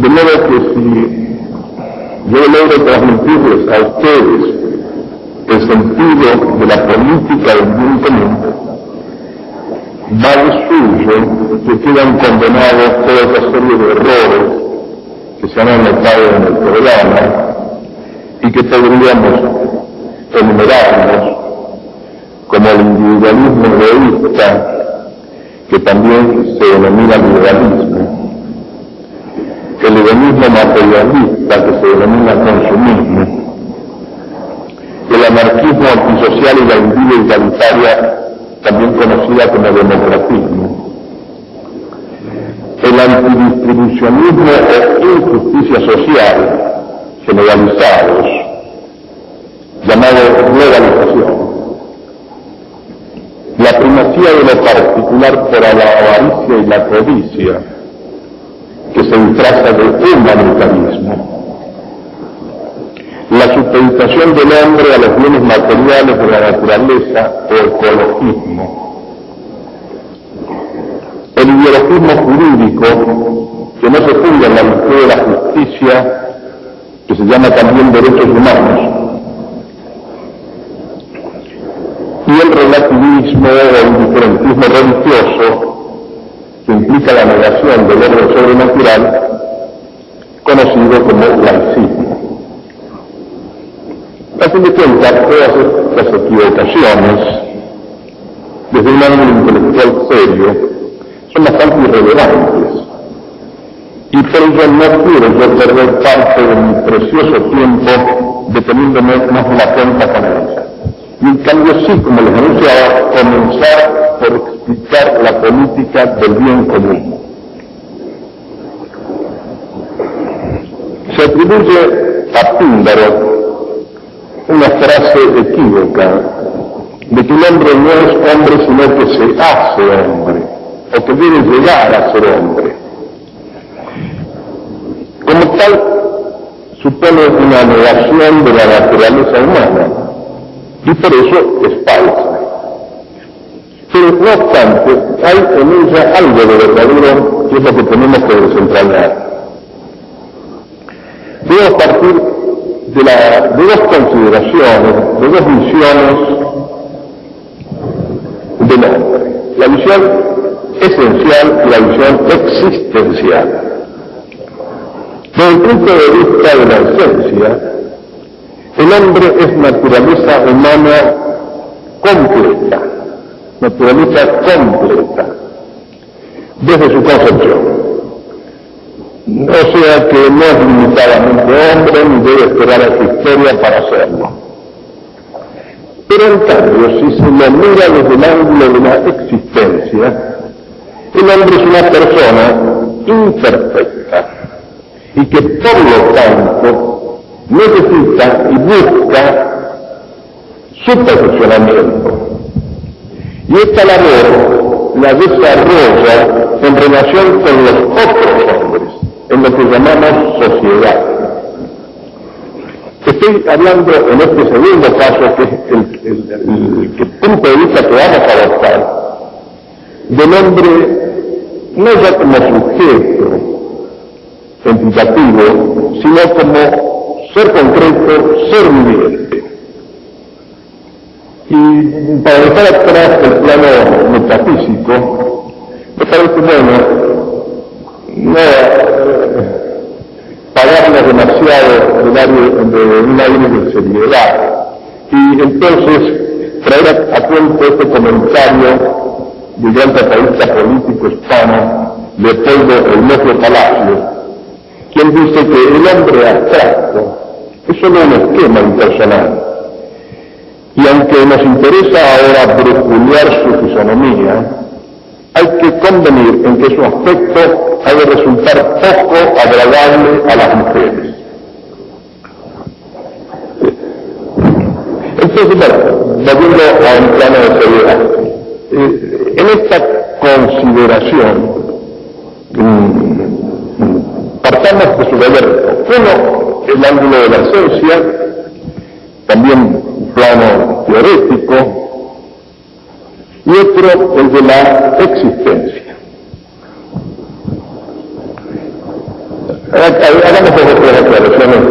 De modo que si yo logro transmitirles a ustedes el sentido de la política del bien común, va de suyo que quedan condenados toda esa serie de errores que se han anotado en el programa y que podríamos enumerarlos como el individualismo egoísta, que también se denomina liberalismo, el hedonismo materialista que se denomina consumismo, el anarquismo antisocial y la individualitaria también conocida como democratismo, el antidistribucionismo o injusticia social generalizados, llamado globalización, la primacía de lo particular por la avaricia y la codicia, que se disfraza de humanitarismo. La supeditación del hombre a los bienes materiales de la naturaleza o ecologismo. El ideologismo jurídico que no se funda en la virtud de la justicia, que se llama también derechos humanos. Y el relativismo o el diferentismo religioso que implica la negación del orden sobrenatural, conocido como laicismo. A fin de cuentas, todas estas equivocaciones, desde un ángulo intelectual serio, son bastante irrelevantes. Y por ello no quiero yo perder parte de mi precioso tiempo deteniéndome más de la cuenta con ellas. Y en cambio sí, como les anunciaba, comenzar por explicar la política del bien común. Se atribuye a Píndaro una frase equívoca de que el hombre no es hombre sino que se hace hombre, o que debe llegar a ser hombre. Como tal, supone una negación de la naturaleza humana, y por eso es falsa. Pero no obstante, hay en ella algo de verdadero que es lo que tenemos que desentrañar. Debemos partir de, la, de dos consideraciones, de dos visiones del hombre. La visión esencial y la visión existencial. Desde el punto de vista de la esencia, el hombre es naturaleza humana completa, naturaleza completa, desde su concepción. O sea que no es limitadamente hombre ni debe esperar a su historia para hacerlo. Pero en cambio, si se lo mira desde el ángulo de la existencia, el hombre es una persona imperfecta y que por lo tanto necesita y busca su perfeccionamiento. Y esta labor la desarrolla en relación con los otros hombres, en lo que llamamos sociedad. Estoy hablando en este segundo caso, que es el, el punto de vista que vamos a adoptar, del hombre no ya como sujeto sensitativo, sino como ser concreto, ser viviente. Y para dejar atrás el plano metafísico, me parece bueno no eh, demasiado del aire, de un aire de seriedad y entonces traer a, cuento este comentario del gran catalista político hispano Leopoldo Hermosio Palacio, quien dice que el hombre abstracto es solo un esquema impersonal. Y aunque nos interesa ahora brusculear su fisonomía, hay que convenir en que su aspecto ha de resultar poco agradable a las mujeres. Entonces, volviendo a un plano de seriedad. Eh, en esta consideración, mm, partamos de su deber. Uno, el ángulo de la esencia, también plano teorético, y otro, el de la existencia. Hagamos dos aclaraciones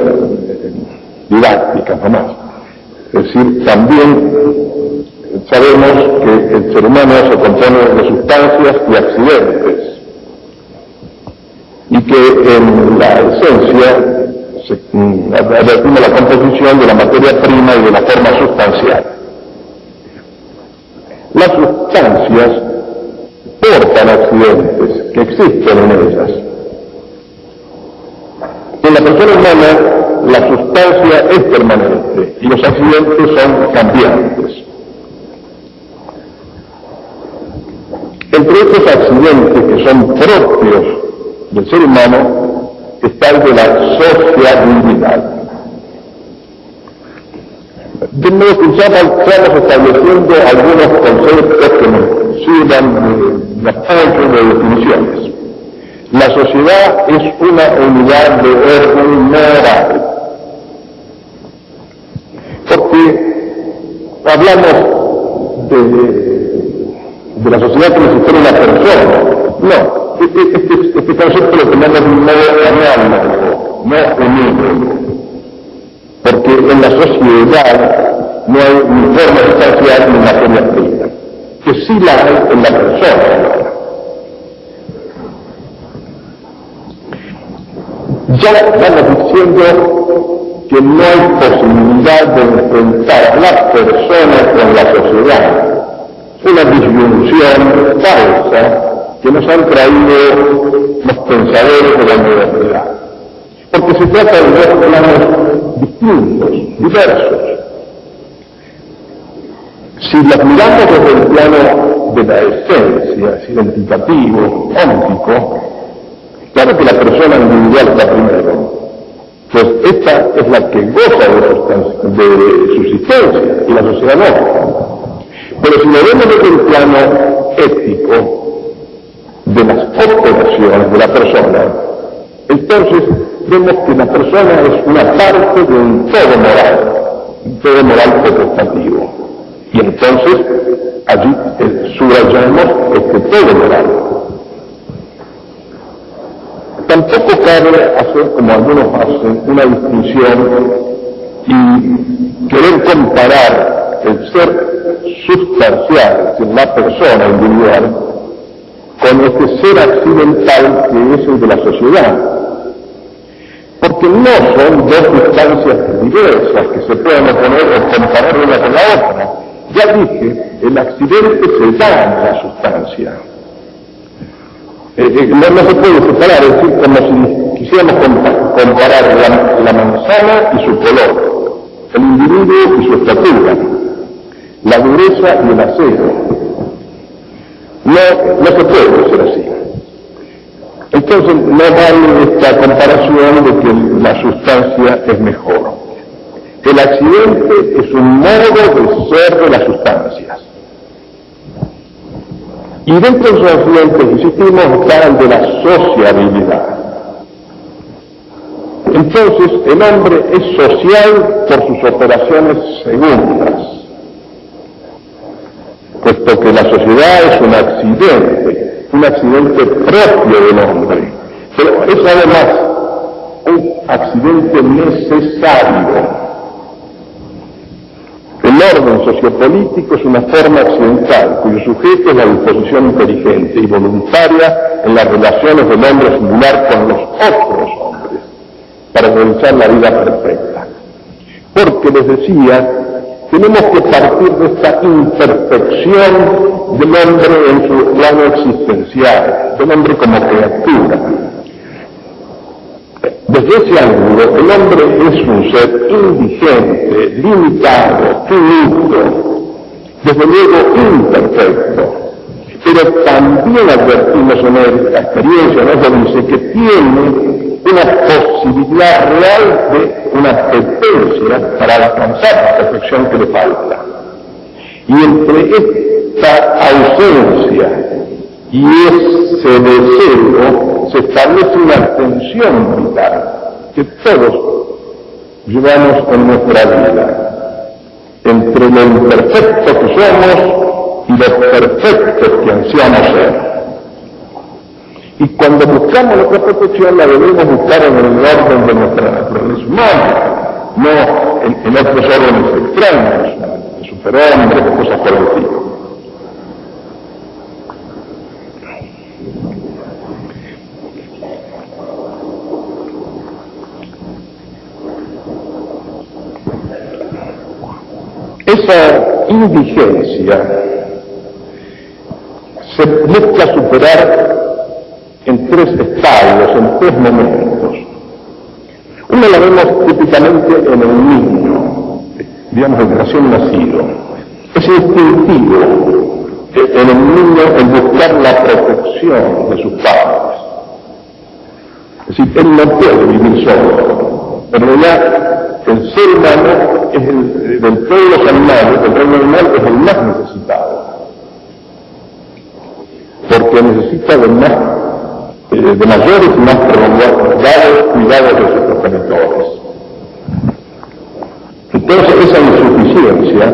didácticas nomás. Es decir, también sabemos que el ser humano se compone de sustancias y accidentes y que en la esencia se mm, advertimos la composición de la materia prima y de la forma sustancial. Las sustancias portan accidentes que existen en ellas. En la persona humana la sustancia es permanente y los accidentes son cambiantes. Entre estos accidentes que son propios del ser humano está el de la sociabilidad. De modo que ya estamos estableciendo algunos conceptos que nos sirvan de, apoyo de definiciones. La sociedad es una unidad de orden moral. Porque hablamos de la sociedad como si fuera una persona. No, este, este, este concepto lo tenemos de un modo análogo, no unido. Porque en la sociedad no hay ni forma sustancial ni materia prima, que sí la hay en la persona. Ya vamos diciendo que no hay posibilidad de enfrentar a las personas con la sociedad una disyunción falsa que nos han traído los pensadores de la modernidad. Porque se trata de dos planos distintos, diversos. Si las miramos desde el plano de la esencia, es identificativo, óntico, claro que la persona primero. Pues esta es la que goza de, de subsistencia y la sociedad no. Pero si lo vemos desde el plano ético de las operaciones de la persona, entonces vemos que la persona es una parte de un todo moral, un todo moral potestativo. Y entonces allí subrayamos este todo moral. Tampoco cabe hacer, como algunos hacen, una distinción y querer comparar el ser sustancial, es la persona individual, con este ser accidental que es el de la sociedad. porque no son dos sustancias diversas que se pueden oponer o comparar una con la otra. Ya dije, el accidente se da en la sustancia. No, se puede separar, es decir, como si quisiéramos comparar la, la manzana y su color, el individuo y su estatura, la dureza y el acero. No, no se puede hacer así. Entonces no vale esta comparación de que la sustancia es mejor. El accidente es un modo de ser de las sustancias. Y dentro de esos accidentes, insistimos, el de la sociabilidad. Entonces, el hombre es social por sus operaciones segundas, puesto que la sociedad es un accidente un accidente propio del hombre, pero es además un accidente necesario. El orden sociopolítico es una forma accidental cuyo sujeto es la disposición inteligente y voluntaria en las relaciones del hombre singular con los otros hombres para realizar la vida perfecta. Porque les decía tenemos que partir de esta imperfección del hombre en su plano existencial, del hombre como criatura. Desde ese ángulo, el hombre es un ser indigente, limitado, finito, desde luego imperfecto. Pero también advertimos en esta experiencia, nos dice que tiene una posibilidad real de una apetencia para alcanzar la perfección que le falta. Y entre esta ausencia y ese deseo se establece una tensión vital que todos llevamos en nuestra vida, entre lo imperfecto que somos y lo perfecto que ansiamos ser. Y cuando buscamos nuestra perfección la debemos buscar en el orden de nuestra naturaleza humana, no en, otros órdenes extraños, de superhombres, de cosas por. Esa indigencia se busca superar en tres estadios, en tres momentos. Uno la vemos típicamente en el niño, digamos el recién nacido. Es instintivo en el niño el buscar la protección de sus padres. Es decir, él no puede vivir solo. En realidad, el ser humano es el, del los animales, el reino animal es el más necesitado. Porque necesita de más de mayores y más prolongados cuidados de sus progenitores. Entonces esa insuficiencia,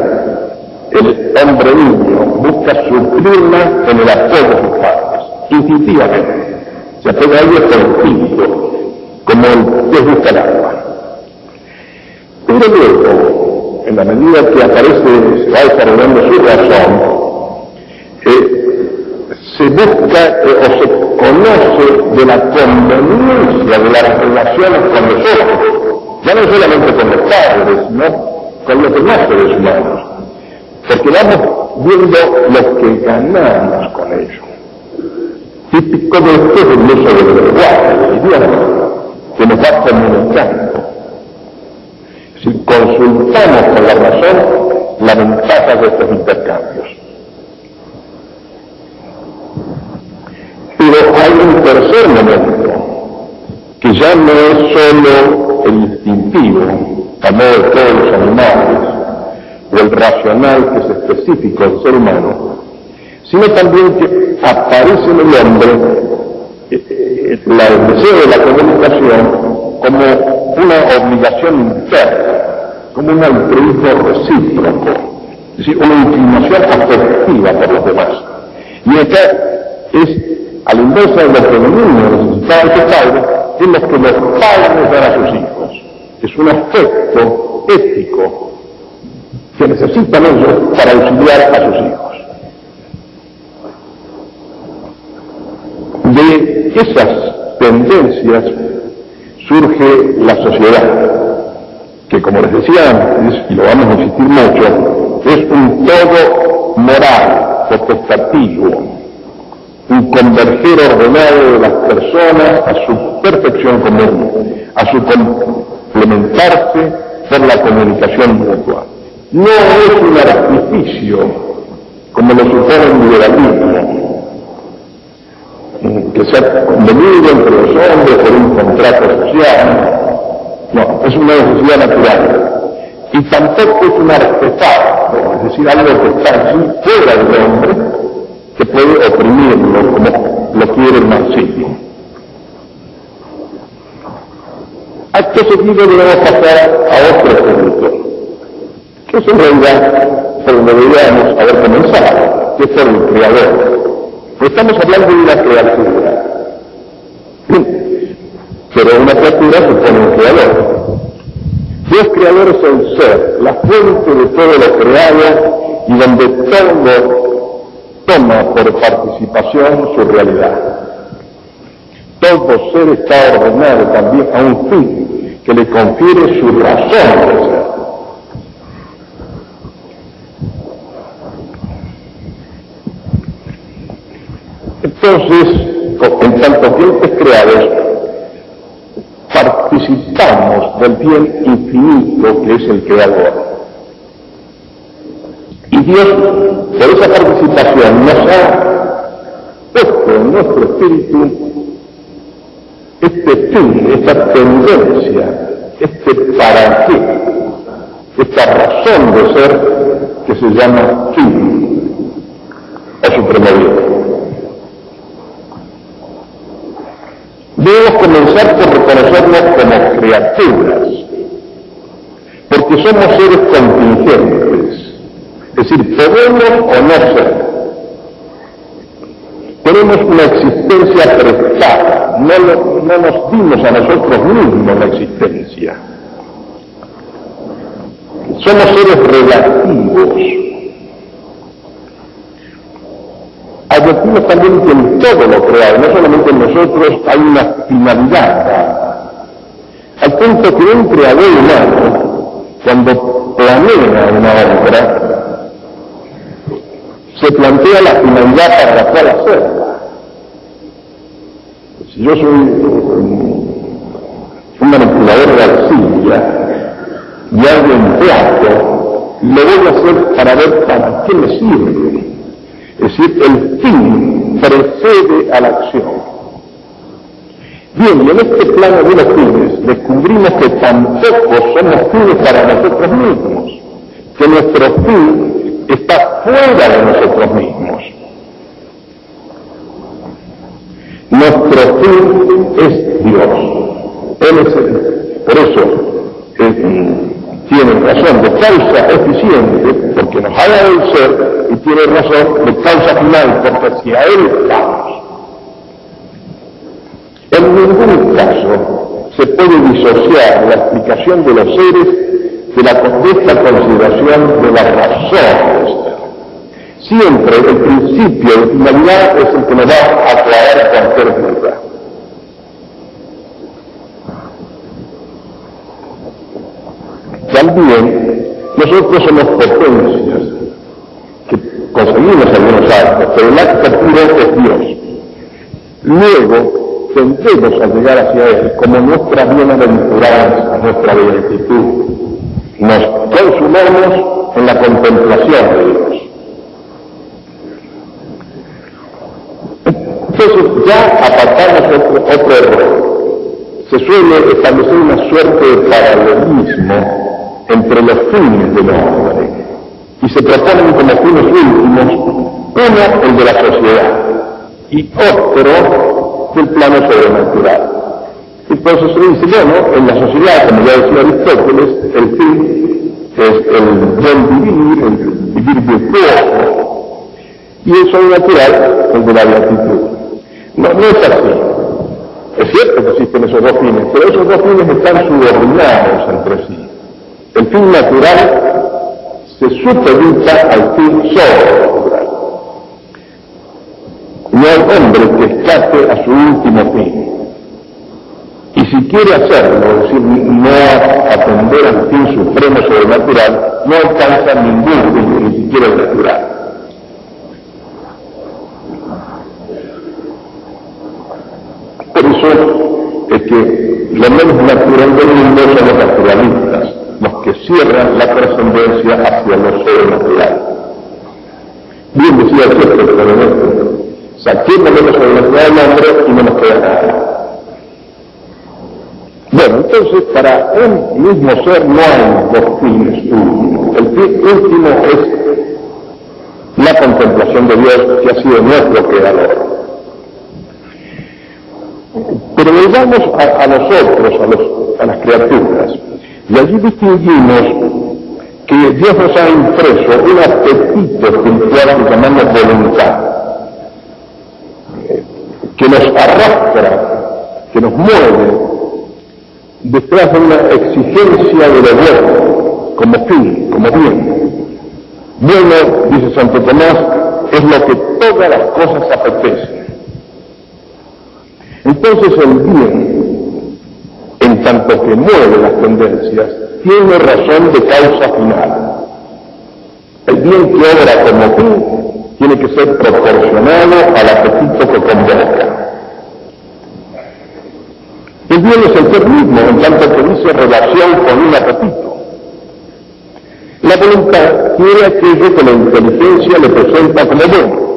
el hombre niño busca suplirla en el apoyo de sus padres, instintivamente. Se apega a ellos por instinto, como el pez busca el agua. Pero luego, en la medida que aparece, se va desarrollando su razón, eh, se busca eh, o se conoce de la conveniencia de las relaciones con los otros, ya no solamente con los padres, sino con los demás seres humanos, porque vamos viendo lo que ganamos con ello. Típico de esto es el uso del lenguaje, del idioma, que nos va comunicando. Si consultamos con la razón la ventaja de estos intercambios. Pero hay un tercer momento, que ya no es solo el instintivo, a modo de todos los animales, o el racional que es específico del ser humano, sino también que aparece en el hombre eh, eh, el deseo de la comunicación como una obligación interna, como un altruismo recíproco, es decir, una inclinación afectiva por los demás. Y acá es a la de lo que el niño necesitaba de su padre, es lo que los padres dan a sus hijos. Es un aspecto ético que necesitan ellos para auxiliar a sus hijos. De esas tendencias surge la sociedad, que como les decía antes, y lo vamos a insistir mucho, es un todo moral, potestativo, un converger ordenado de las personas a su perfección común, a su complementarse por la comunicación mutua. No es un artificio, como lo supone el liberalismo, que se ha convenido entre los hombres por un contrato social. No, es una necesidad natural. Y tampoco es un artefacto, es decir, algo que está así fuera del hombre, que puede oprimirlo como lo quiere el marxismo. Acto seguido debemos pasar a otro punto, que es en realidad por donde deberíamos haber comenzado, que es el creador. Estamos hablando de una criatura. Pero una criatura supone un creador. Dios creador es el ser, la fuente de todo lo creado y donde todo toma por participación su realidad. Todo ser está ordenado también a un fin que le confiere su razón de ser. Entonces, en tanto que creados, participamos del bien infinito que es el creador. Y Dios, por esa participación, nos ha puesto en nuestro espíritu este fin, esta tendencia, este para qué, esta razón de ser que se llama fin o supremo bien. Debemos comenzar por reconocernos como criaturas, porque somos seres contingentes, es decir, podemos o no ser. Tenemos una existencia prestada, no, no nos dimos a nosotros mismos la existencia. Somos seres relativos, también que en todo lo creado, no solamente en nosotros, hay una finalidad. Al punto que un creador humano, cuando planea una obra, se plantea la finalidad para la cual hacerla. Si yo soy un manipulador de arcilla y hago un plato, lo voy a hacer para ver para qué me sirve es decir, el fin precede a la acción. Bien, y en este plano de los fines descubrimos que tampoco somos fines para nosotros mismos, que nuestro fin está fuera de nosotros mismos. Nuestro fin es Dios. Él es el, por eso, eh, tienen razón de causa eficiente, porque nos ha dado el ser, y tiene razón de causa final, porque si a él vamos. En ningún caso se puede disociar la explicación de los seres de la correcta consideración de la razón Siempre el principio de finalidad es el que nos va a aclarar cualquier duda. También nosotros somos potencias que conseguimos algunos actos, pero el acto puro es Dios. Luego tendremos a llegar hacia Él como nuestra bienaventuranza, nuestra beatitud. Nos consumamos en la contemplación de Dios. Entonces ya apartamos otro, otro error. Se suele establecer una suerte de paralelismo entre los fines del hombre y se proponen como fines últimos, uno el de la sociedad y otro del plano sobrenatural. Entonces se dice, bueno, en la sociedad, como ya decía Aristóteles, el fin es el buen vivir, el vivir virtuoso, y el sobrenatural, el de la beatitud. No, no es así. Es cierto que existen esos dos fines, pero esos dos fines están subordinados entre sí. El fin natural se supedita al fin sobrenatural. No hay hombre que escape a su último fin. Y si quiere hacerlo, es decir, no atender al fin supremo sobrenatural, no alcanza ningún fin, ni siquiera el natural. Por eso es que lo menos natural del mundo son los cierran la trascendencia hacia lo sobrenatural. Bien decía Chesterton saquémosle lo sobrenatural al hombre y no nos queda nada. Bueno, entonces para un mismo ser no hay dos fines últimos. El fin último es la contemplación de Dios que ha sido nuestro creador. Pero volvamos a, a nosotros, a, los, a las criaturas, y allí distinguimos que Dios nos ha impreso un apetito espiritual que llamamos voluntad, que nos arrastra, que nos mueve detrás de una exigencia de lo bueno, como fin, como bien. Bueno, dice Santo Tomás, es lo que todas las cosas apetecen. Entonces el bien, en tanto que mueve las tendencias, tiene razón de causa final. El bien que obra como fin tiene que ser proporcionado al apetito que convoca. El bien es el ser mismo, en tanto que dice relación con un apetito. La voluntad quiere aquello que la inteligencia le presenta como bueno.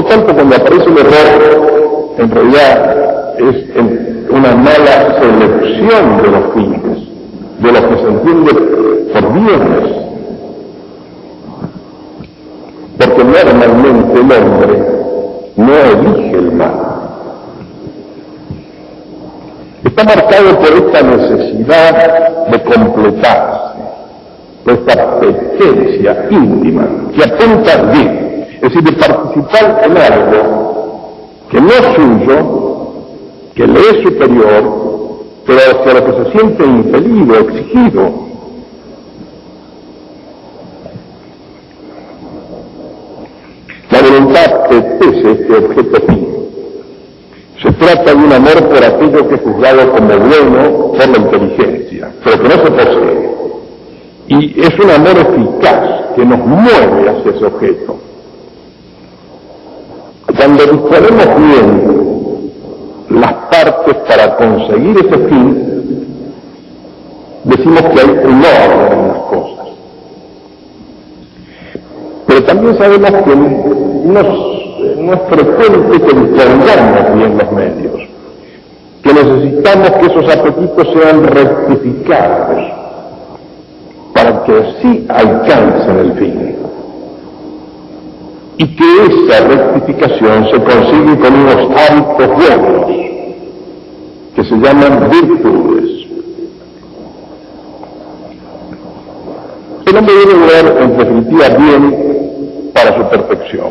Lo tanto, cuando aparece el error, en realidad es una mala selección de los fines, de lo que se entiende por bienes porque normalmente el hombre no elige el mal. Está marcado por esta necesidad de completarse, por esta presencia íntima que apunta bien, es decir, de participar en algo que no es suyo, que le es superior, pero hacia lo que se siente impelido, exigido, La voluntad petece este objeto fin. Se trata de un amor por aquello que es juzgado como bueno por la inteligencia, pero que no se posee. Y es un amor eficaz que nos mueve hacia ese objeto. Cuando disponemos bien las partes para conseguir ese fin, decimos que hay un orden en las cosas. Pero también sabemos que no, es frecuente que dispongamos bien los medios, que necesitamos que esos apetitos sean rectificados para que así alcancen el fin. Que esa rectificación se consigue con unos hábitos buenos, que se llaman virtudes. El hombre debe ver en definitiva bien para su perfección.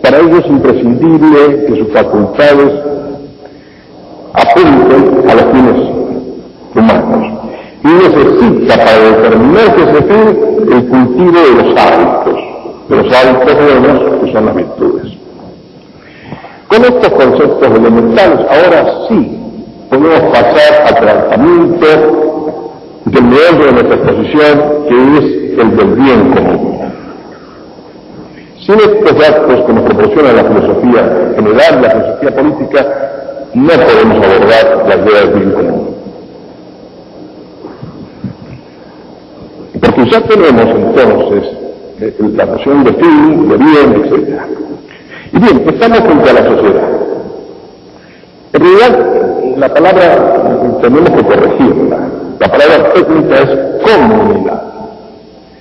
Para ello es imprescindible que sus facultades apunten a los fines humanos. Y necesita para determinar que ese fin el cultivo de los hábitos, los hábitos buenos que son las virtudes. Con estos conceptos elementales, ahora sí podemos pasar al tratamiento del meollo de nuestra exposición, que es el del bien común. Sin estos datos que nos proporciona la filosofía general, la filosofía política, no podemos abordar la idea del bien común. Porque ya tenemos entonces la noción de fin, de bien, etc. Y bien, estamos frente a la sociedad. En realidad, la palabra tenemos que corregirla. La palabra técnica es comunidad.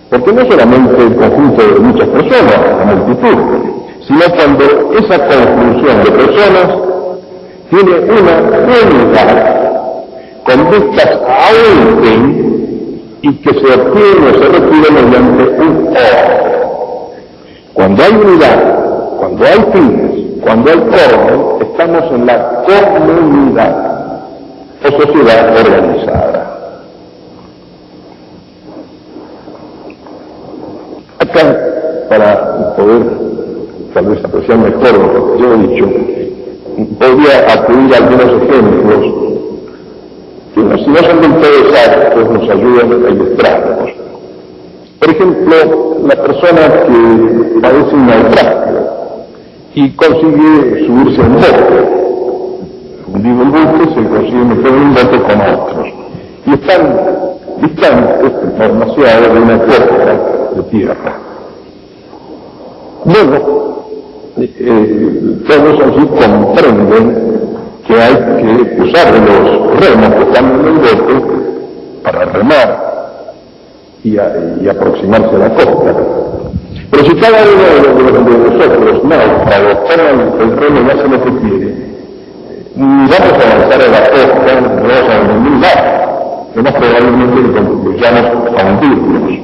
Porque no solamente el conjunto de muchas personas, la multitud, sino cuando esa conjunción de personas tiene una unidad con vistas a un fin y que se obtiene o se requiere mediante un orden. Cuando hay unidad, cuando hay fines, cuando hay orden, estamos en la comunidad o sociedad organizada. para poder tal vez apreciar mejor lo que yo he dicho, podría acudir algunos ejemplos que si no son del todo exactos nos ayudan a ilustrarnos. Por ejemplo, la persona que padece un naufragio y consigue subirse a un bote. Hundido el se consigue meter un bote con otros. Y están distantes, demasiado de una puerta de tierra. Bueno, eh, todos allí comprenden que hay que usar los remos que están en el bote para remar y, aproximarse a la costa. Pero si cada uno de, nosotros náufragos toma el remo y hace lo que quiere, ni vamos a avanzar a la costa, no vamos a ningún lado, que más probablemente contribuyamos a hundirnos.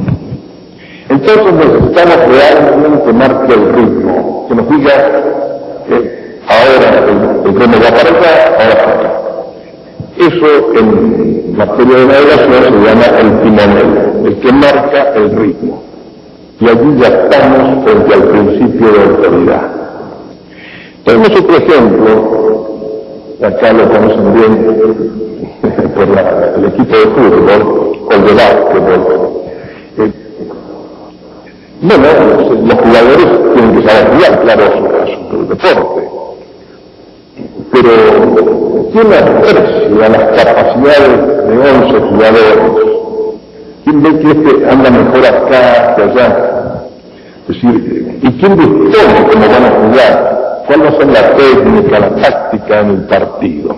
Entonces necesitamos realmente marque el ritmo, que nos diga que ahora el, remo va para acá, ahora para acá. Eso en materia de navegación se llama el timonel, el que marca el ritmo. Y allí ya estamos frente al principio de autoridad. Tenemos otro ejemplo, acá lo conocen bien por el equipo de fútbol o el de básquetbol. Bueno, los jugadores tienen que saber jugar, claro, es un deporte. Pero ¿Quién aprecia las capacidades de 11 jugadores? ¿Quién ve que este anda mejor acá que allá? Es decir, ¿y quién dispone cómo van a jugar? ¿Cuál va a ser la técnica, la táctica en el partido?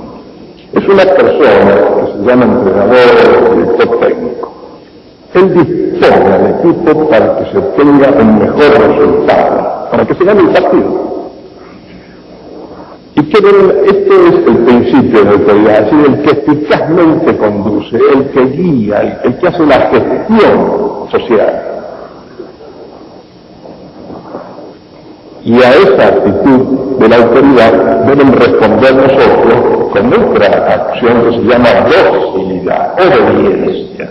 Es una persona que se llama entrenador o director técnico. Él dispone al equipo para que se tenga un mejor resultado, para que se gane el partido. Y que este es el principio de autoridad, es decir, el que eficazmente conduce, el que guía, el, que hace la gestión social. Y a esa actitud de la autoridad deben responder nosotros con nuestra acción que se llama docilidad, obediencia.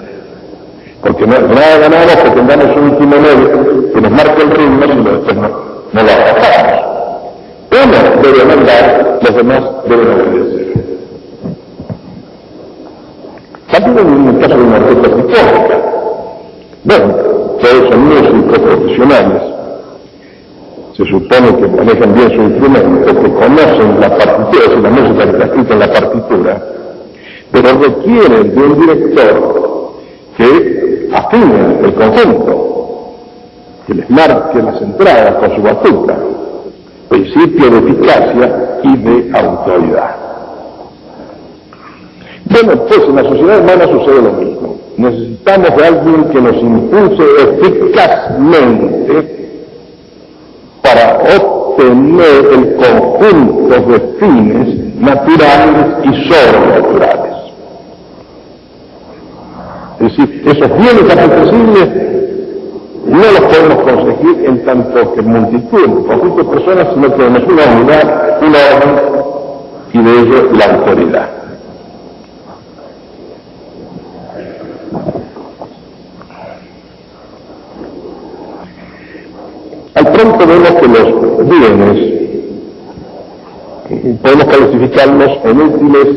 Porque no, nada ganamos que tengamos un timonel que nos marque el ritmo, sino después no, lo adaptamos. Uno debe mandar, los demás deben obedecer. También en el caso de una orquesta sinfónica. Bueno, todos son músicos profesionales. Se supone que manejan bien su instrumento, que conocen la partitura, es la música que está escrita en la partitura, pero requieren de un director que afine el conjunto, que les marque las entradas con su batuta, principio de eficacia y de autoridad. Bueno, pues en la sociedad humana sucede lo mismo. Necesitamos de alguien que nos impulse eficazmente para obtener el conjunto de fines naturales y sobrenaturales. Es decir, esos bienes apetecibles no los podemos conseguir en tanto que multitud, conjunto de personas, sino que tenemos una unidad, un orden y de ello la autoridad. Al pronto vemos que los bienes podemos clasificarlos en útiles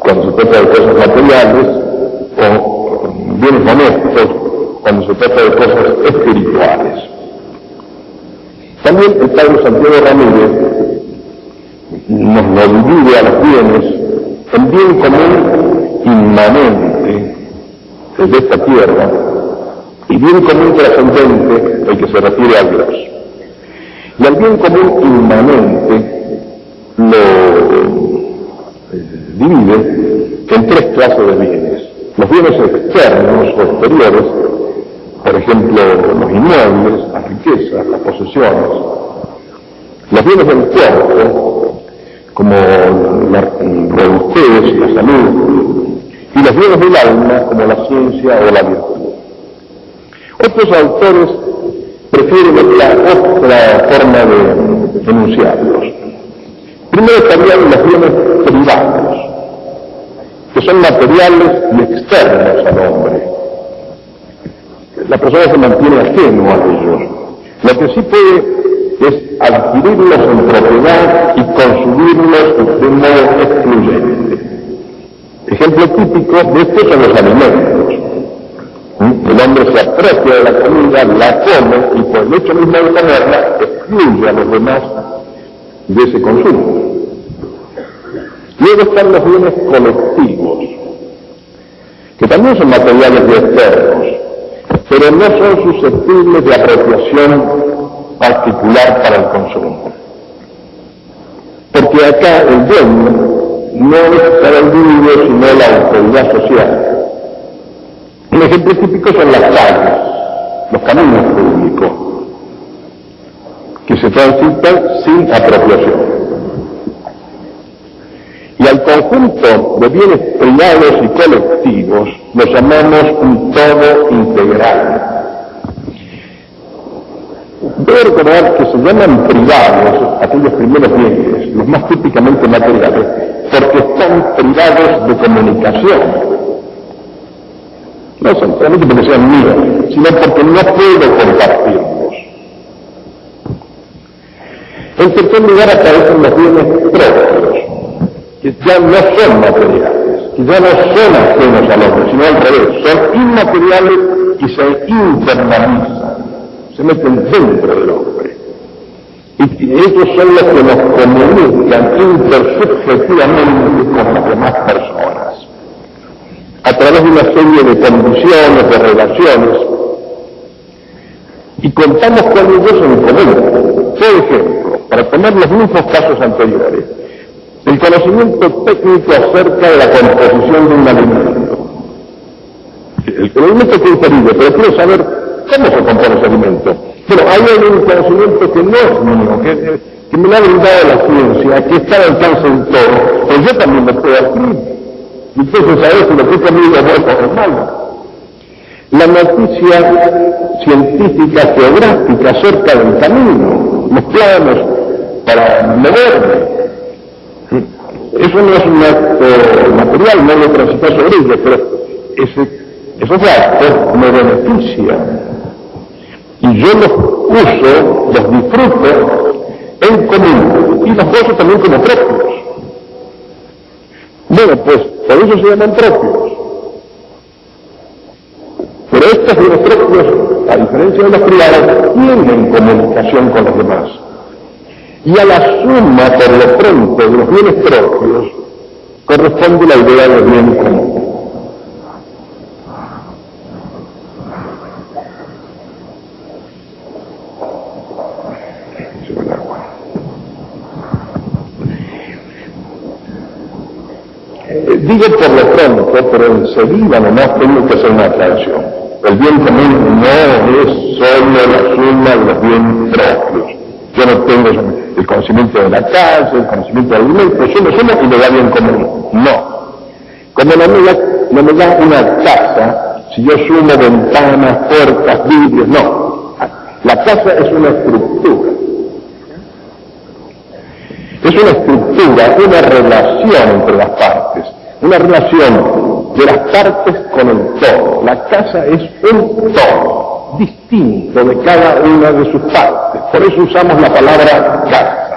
cuando se trata de cosas materiales o bienes honestos cuando se trata de cosas espirituales. También el padre Santiago Ramírez nos lo divide a los bienes en bien común inmanente de esta tierra y bien común trascendente el que se refiere a Dios. Y al bien común inmanente lo eh, divide en tres clases de bienes. Los bienes externos o por ejemplo, los inmuebles, las riquezas, las posesiones, los bienes del cuerpo, como la robustez la salud, y los bienes del alma, como la ciencia o la virtud. Otros autores prefieren esta otra forma de enunciarlos. Primero estarían los bienes privados, que son materiales y externos al hombre. La persona se mantiene ajeno a ellos. Lo que sí puede es adquirirlos en propiedad y consumirlos de modo excluyente. Ejemplo típico de esto son los alimentos. ¿Mm? El hombre se aprecia de la comida, la come y por el hecho mismo de comerla excluye a los demás de ese consumo. Luego están los bienes colectivos, que también son materiales de externos, pero no son susceptibles de apropiación particular para el consumo. Porque acá el dueño no es para el individuo, sino la autoridad social. Un ejemplo típico son las calles, los caminos públicos, que se transitan sin apropiación. Y al conjunto de bienes privados y colectivos lo llamamos un todo integral. Debo recordar que se llaman privados aquellos primeros bienes, los más típicamente materiales, porque están privados de comunicación. No solamente porque sean míos, sino porque no puedo compartirlos. En tercer lugar aparecen los bienes propios, que ya no son materiales, que ya no son ajenos al hombre, sino al revés, son inmateriales y se internalizan, se meten dentro del hombre. Y ellos son los que nos comunican intersubjetivamente con las demás personas, a través de una serie de condiciones, de relaciones, y contamos con ellos en común. Por ejemplo, para tomar los mismos casos anteriores, el conocimiento técnico acerca de la composición de un alimento. El alimento que inferible, pero quiero saber cómo se compone ese alimento. Pero hay un conocimiento que no es mío, que, me lo ha brindado la ciencia, que está al alcance de todo, pero yo también lo puedo adquirir. Entonces saber si lo que he es bueno o es malo. La noticia científica geográfica acerca del camino, los planos para moverme, eso no es un acto material, no lo transitar sobre ello, pero ese, esos actos me benefician. Y yo los uso, los disfruto en común y los gozo también como propios. Bueno, pues por eso se llaman propios. Pero estos bienes propios, a diferencia de los privados, tienen comunicación con los demás y a la suma, por lo pronto, de los bienes propios, corresponde la idea del bien común. Eh, digo por lo pronto, pero enseguida nomás tengo que hacer una aclaración. El bien común no es solo la suma de los bienes propios. Yo no tengo el conocimiento de la casa, el conocimiento del alimento, lo sumo y me da bien común. No. Como no me, da, no me da una casa, si yo sumo ventanas, puertas, vidrios, no. La casa es una estructura. Es una estructura, una relación entre las partes, una relación de las partes con el todo. La casa es un todo distinto de cada una de sus partes. Por eso usamos la palabra casa.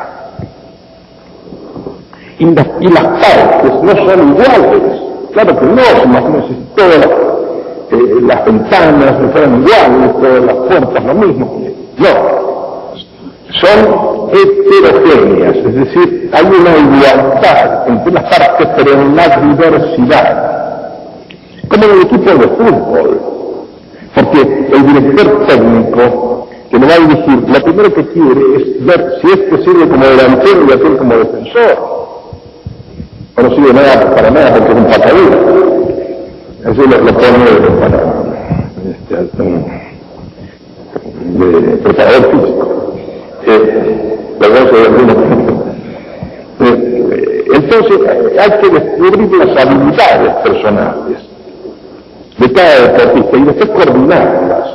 Y, las partes no son iguales. Claro que no, imagínense si todas las, eh, las ventanas no fueran iguales, todas las puertas lo mismo. No, son heterogéneas, es decir, hay una igualdad entre las partes, pero en la diversidad. Como en el equipo de fútbol, porque el director técnico que me va a dirigir, lo primero que quiere es ver si este sirve como delantero y aquel como defensor. O no sirve nada para nada porque es un patadero. Eso lo, lo pone este, de preparador físico. Eh, eh, entonces hay que descubrir las habilidades personales de cada deportista y después coordinarlas.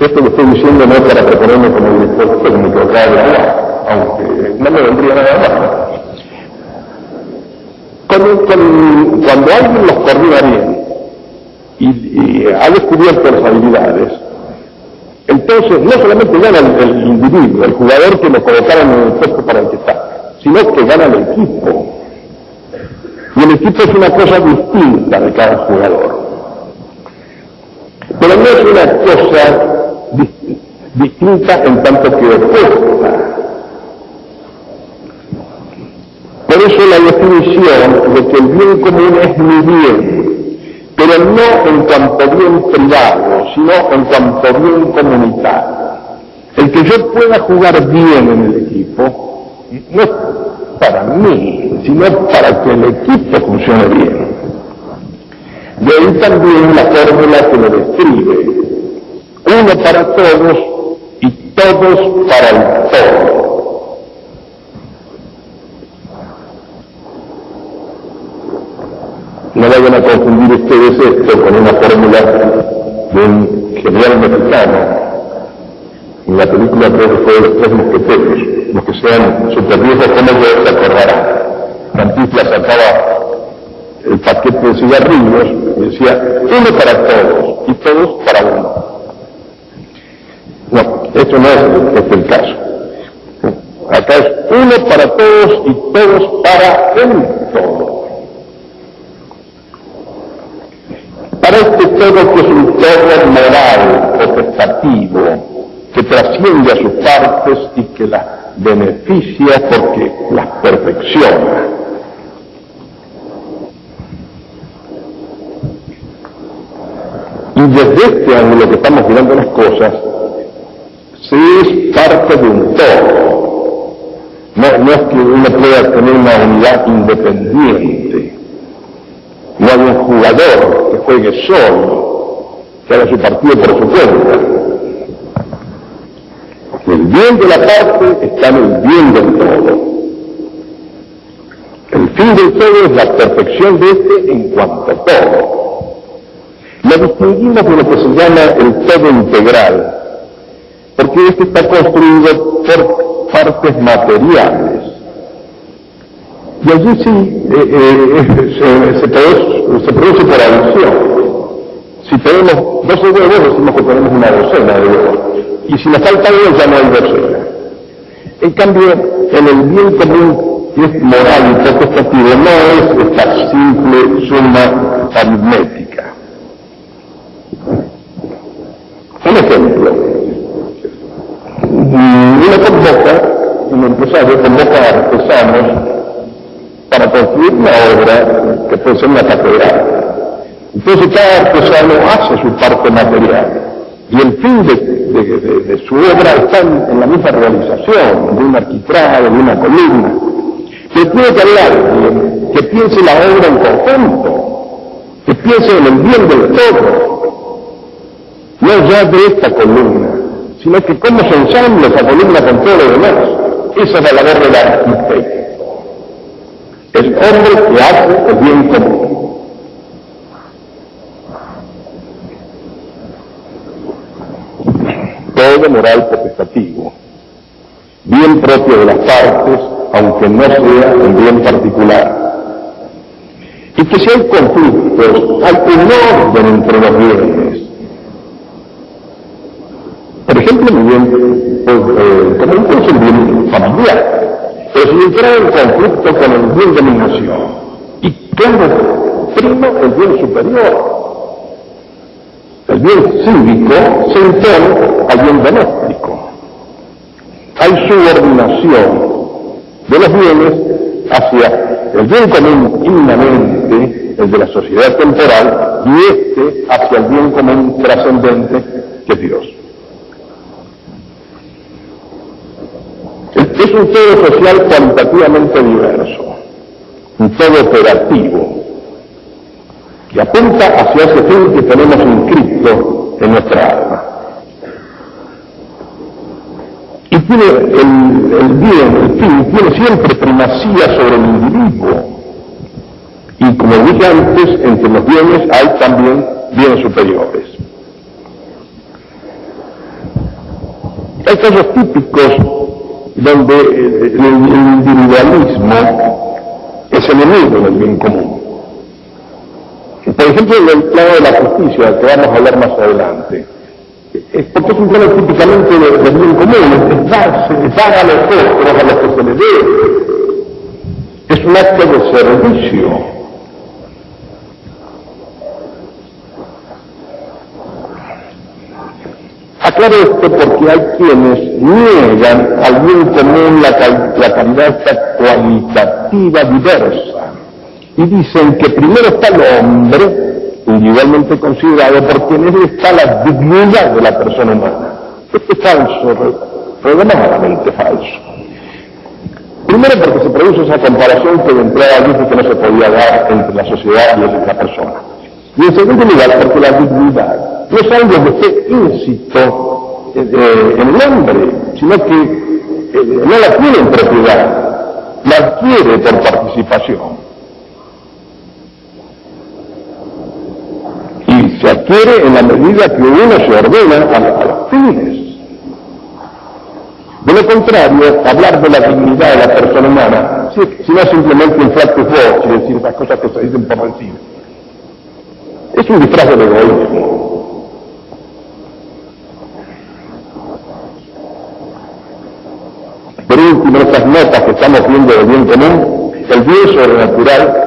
Esto lo estoy diciendo no para proponerme como director técnico de cada aunque no me vendría nada más. Cuando, cuando, alguien los coordina bien y, y ha descubierto las habilidades, entonces no solamente gana el, individuo, el jugador que lo colocaron en el puesto para el que está, sino que gana el equipo. Y el equipo es una cosa distinta de cada jugador. Pero no es una cosa distinta en tanto que opuesta. Por eso la definición de que el bien común es mi bien, pero no en cuanto bien privado, sino en cuanto bien comunitario. El que yo pueda jugar bien en el equipo no es para mí, sino para que el equipo funcione bien. De ahí también la fórmula que lo describe. Uno para todos y todos para el todo. No vayan a confundir ustedes esto con una fórmula de un general mexicano. En la película creo que fue Los Tres Mosqueteros. Los que sean superviejos como yo se acordarán. Cantinflas sacaba el paquete de cigarrillos y decía, uno para todos y todos para uno. No, esto no es, es el caso. Acá es uno para todos y todos para el todo. Para este todo que es un todo moral, potestativo, que trasciende a sus partes y que las beneficia porque las perfecciona. Y desde este ángulo que estamos mirando las cosas, se es parte de un todo. No, no es que uno pueda tener una unidad independiente. No hay un jugador que juegue solo, que haga su partido por su cuenta. El bien de la parte está en el bien del todo. El fin del todo es la perfección de este en cuanto a todo. Lo distinguimos de lo que se llama el todo integral, porque este está construido por partes materiales. Y allí sí eh, eh, se, produce, por adición. Si tenemos 12 huevos, decimos que tenemos una docena de huevos. Y si nos falta uno, ya no hay docena. En cambio, en el bien común, que es moral y potestativo, no es esta simple suma aritmética. Un ejemplo. Uno convoca, un empresario convoca a artesanos para construir una obra que puede ser una catedral. Entonces cada artesano hace su parte material y el fin de, su obra está en, la misma realización, de un arquitrado, de una columna. Que tiene que haber que piense la obra en conjunto, que piense en el bien del todo, no ya de esta columna, sino que cómo se ensambla esa columna con todo lo demás. Esa es la labor del arquitecto. El hombre que hace el bien común. Todo moral potestativo, bien propio de las partes, aunque no sea un bien particular. Y que si hay conflictos, hay un orden entre los bienes, por ejemplo, mi bien, pues, eh, como un es bien familiar, pero si entra en conflicto con el bien de mi nación, y tengo primo el bien superior, el bien cívico se impone al bien doméstico. Hay subordinación de los bienes hacia el bien común inmanente, el de la sociedad temporal, y este hacia el bien común trascendente que es Dios. Es un todo social cualitativamente diverso, un todo operativo, que apunta hacia ese fin que tenemos inscrito en nuestra alma. Y tiene el, bien, el fin, tiene siempre primacía sobre el individuo. Y como dije antes, entre los bienes hay también bienes superiores. Hay casos típicos donde el individualismo es enemigo del bien común. Por ejemplo, el plano de la justicia, que vamos a hablar más adelante, porque es un plano típicamente de, de bien común, es darse, es dar a los otros a los que se le dé. Es un acto de servicio. Aclaro esto porque hay quienes niegan al bien común la, la calidad cualitativa diversa y dicen que primero está el hombre, individualmente considerado, porque en él está la dignidad de la persona humana. Esto es falso, programadamente falso. Primero porque se produce esa comparación que de entrada dice que no se podía dar entre la sociedad y la persona. Y en segundo lugar porque la dignidad no es algo que esté íncito eh, en el hombre, sino que eh, no la tiene en propiedad, la adquiere por participación. Adquiere en la medida que uno se ordena a, los fines. De lo contrario, hablar de la dignidad de la persona humana, si, no simplemente un flaco y decir esas cosas que se dicen por encima, es un disfraz de egoísmo. Por último, estas notas que estamos viendo del bien común, el bien sobrenatural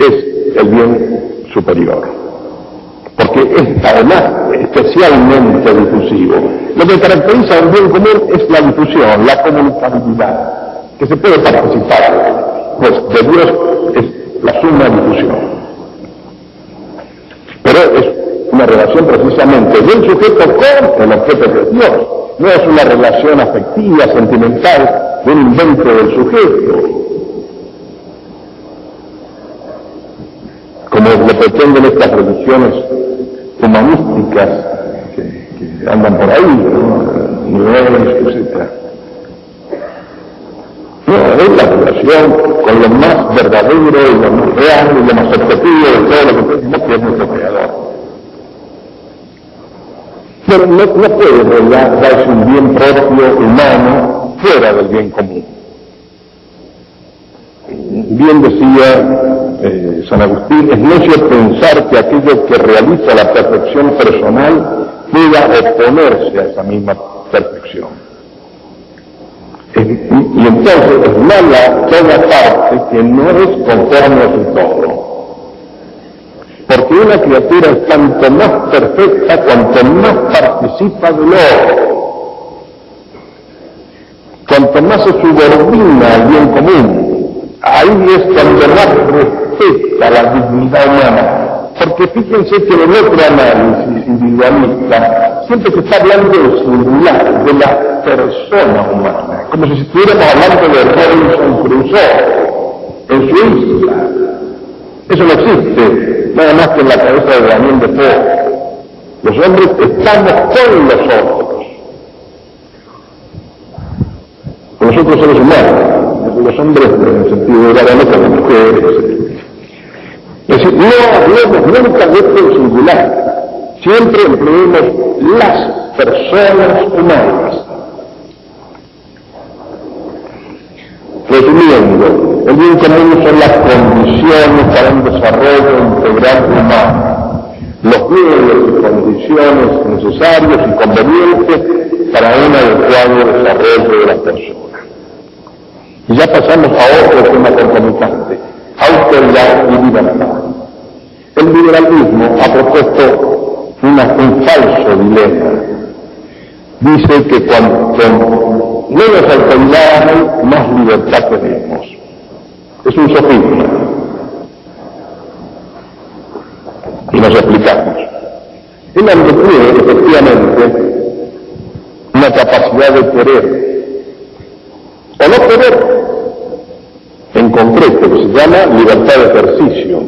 es el bien superior. Porque es además especialmente difusivo. Lo que caracteriza al bien común es la difusión, la comunicabilidad, que se puede participar, pues de Dios es la suma difusión. Pero es una relación precisamente del sujeto con el objeto de Dios no es una relación afectiva, sentimental, de un invento del sujeto, como lo pretenden estas religiones humanísticas que, andan por ahí, ¿no? etc. No, es la relación con lo más verdadero y lo más real y lo más objetivo de todo lo que tenemos que es nuestro creador. No, no puede darse un bien propio humano fuera del bien común. Bien decía eh, San Agustín, es necio pensar que aquello que realiza la perfección personal pueda oponerse a esa misma perfección. y entonces es mala toda parte que no es conforme a su todo. Porque una criatura es tanto más perfecta cuanto más participa del otro, cuanto más se subordina al bien común. Ahí es cuando más respeta la dignidad humana. Porque fíjense que en otro análisis individualista siempre se está hablando del singular, de la persona humana, como si estuviéramos hablando de Robinson Crusoe en su isla. Eso no existe nada más que en la cabeza de Daniel de Poe. Los hombres estamos con los otros, con los otros seres humanos, los hombres en el sentido de la con las mujeres. Es decir, no hablemos nunca de esto singular, siempre empleemos las personas humanas. Resumiendo, el bien común son las condiciones para un desarrollo integral humano, los medios y condiciones necesarios y convenientes para un adecuado desarrollo de la persona. Y ya pasamos a otro tema concomitante, autoridad libertad. El liberalismo ha propuesto una, un falso dilema. Dice que cuando menos autoridad más libertad tenemos. Es un sofisma. Y nos explicamos. El hombre tiene efectivamente una capacidad de querer o no querer concreto que se llama libertad de ejercicio.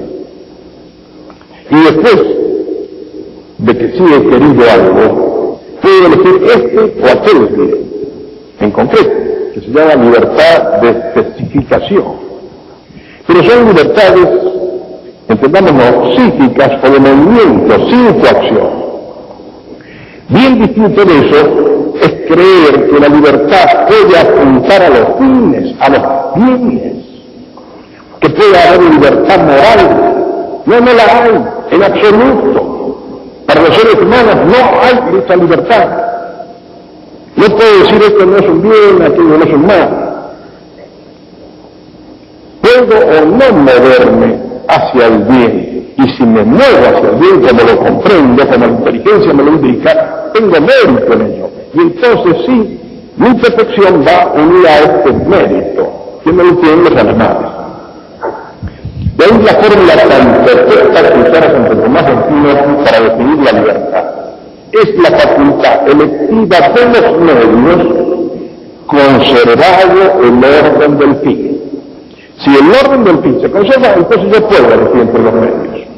Y después de que sí he querido algo, puedo elegir este o aquel en concreto, que se llama libertad de especificación. Pero son libertades, entendámonos, psíquicas o de movimiento, sin coacción. Bien distinto de eso es creer que la libertad puede apuntar a los fines, a los bienes, que puede haber libertad moral. No, no la hay, en absoluto. Para los seres humanos no hay esa libertad. No puedo decir esto no es un bien, aquello no es un mal. Puedo o no moverme hacia el bien. Y si me muevo hacia el bien, como lo comprendo, como la inteligencia me lo indica, tengo mérito en ello. Y entonces sí, mi perfección va unida a este mérito, que me lo tienen los animales. De ahí la fórmula tan perfecta que usara Santo Tomás Aquino para definir la libertad. Es la facultad electiva de los medios conservado el orden del fin. Si el orden del fin se conserva, entonces yo puedo elegir entre los medios.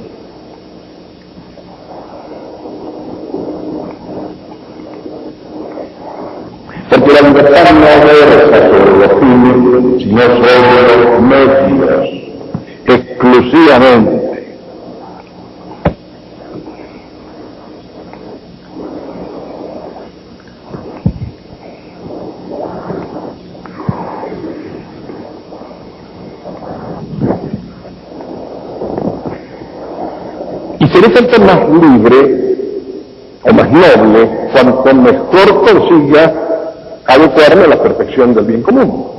Porque la libertad no versa sobre los fines, sino sobre los medios, exclusivamente. Y seré tanto más libre o más noble cuanto mejor consiga adecuarme a la perfección del bien común.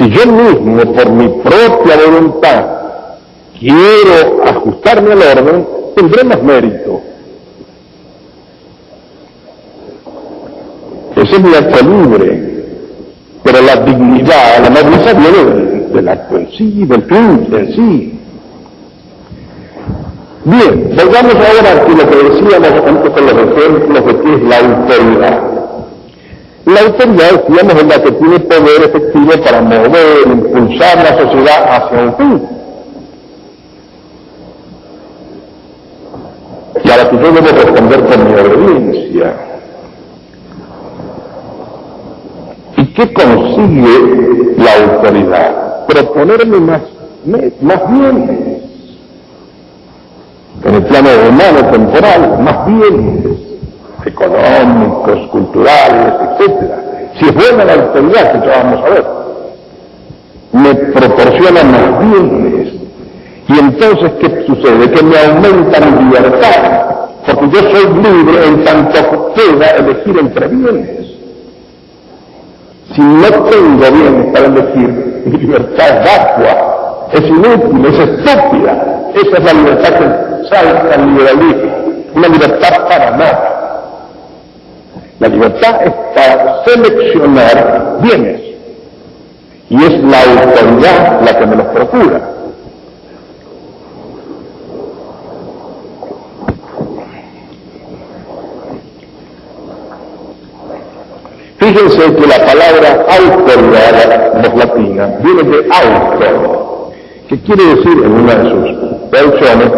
Si yo mismo, por mi propia voluntad, quiero ajustarme al orden, tendré más mérito. Ese es mi acto libre, pero la dignidad, la nobleza viene del, acto en sí, del fin en sí. Bien, volvamos ahora a lo que decíamos antes con los ejemplos de qué es la autoridad. La autoridad, decíamos, es la que tiene poder efectivo para mover, impulsar la sociedad hacia un fin. Y a la que yo debo responder con mi obediencia. ¿Y qué consigue la autoridad? Proponerme más, más. En el plano humano, temporal, más bienes económicos, culturales, etc. Si es la autoridad, que ya vamos a ver, me proporciona más bienes. Y entonces, ¿qué sucede? Que me aumenta mi libertad, porque yo soy libre en tanto pueda elegir entre bienes. Si no tengo bienes para elegir, mi libertad vacua, es inútil, es estúpida. Esa es la libertad que salta al liberalismo, una libertad para nada. La libertad es para seleccionar bienes. Y es la autoridad la que me los procura. Fíjense que la palabra autoridad, los latina, viene de auto, que quiere decir en una de sus versiones,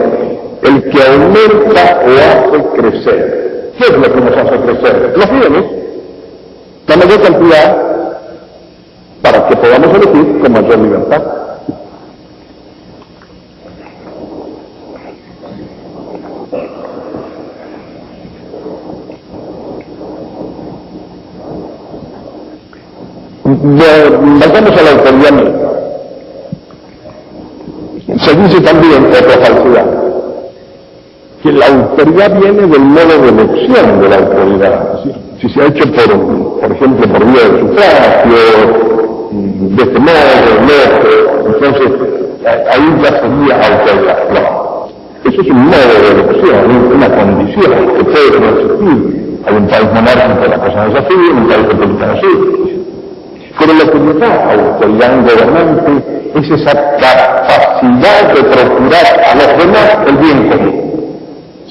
el que aumenta o hace crecer. ¿Qué es lo que nos hace crecer? Los bienes, la mayor cantidad para que podamos elegir con mayor libertad. Vayamos a la misma. Se dice también otra falsedad, que la autoridad viene del modo de elección de la autoridad. Si se ha hecho por, por ejemplo, por vía de sufragio, de este modo, otro, entonces ahí ya sería autoridad. No. Eso es un modo de elección, una condición que puede no existir. Hay un país monárquico, la cosa no es así, un país republicano sí. Pero lo que me da autoridad un gobernante es esa capacidad de procurar a los demás el bien común.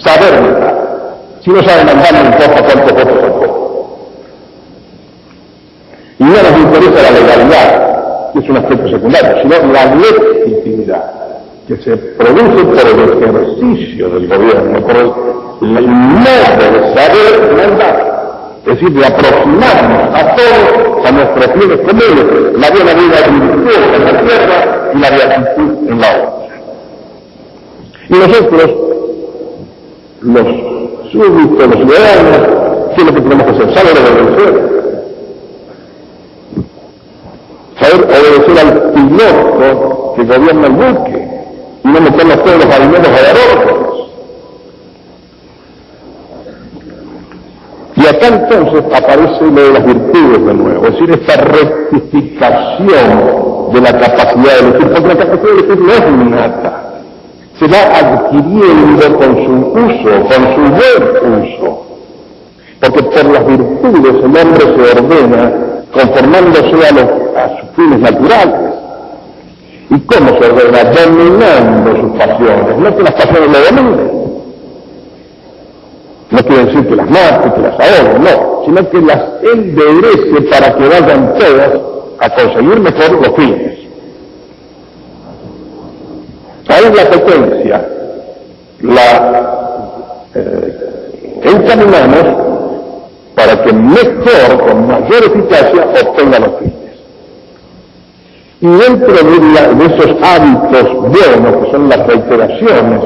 Saber. Si no sabe mandar, no importa cuántos votos sacó. Y no nos interesa la legalidad, que es un aspecto secundario, sino la legitimidad que se produce por el ejercicio del gobierno, por el modo de saber mandar es decir, de aproximarnos a todos a nuestros fines comunes, la buena vida virtuosa en la tierra y la beatitud en la otra. Y nosotros, los súbditos, los ciudadanos, ¿qué es lo que tenemos que hacer? Saber obedecer. Saber obedecer al piloto que gobierna el buque. y no meternos todos los alimentos a Y acá entonces aparece lo de las virtudes de nuevo, es decir, esta rectificación de la capacidad de elegir, porque la capacidad de elegir no es innata, se va adquiriendo con su uso, con su buen uso, porque por las virtudes el hombre se ordena conformándose a, los, sus fines naturales. ¿Y cómo se ordena? Dominando sus pasiones, no que las pasiones lo dominen. No quiere decir que las mate, que las ahorre, no, sino que las enderece para que vayan todas a conseguir mejor los fines. La potencia, la eh, encaminamos para que mejor, con mayor eficacia, obtenga los fines. Y dentro de, esos hábitos buenos, que son las reiteraciones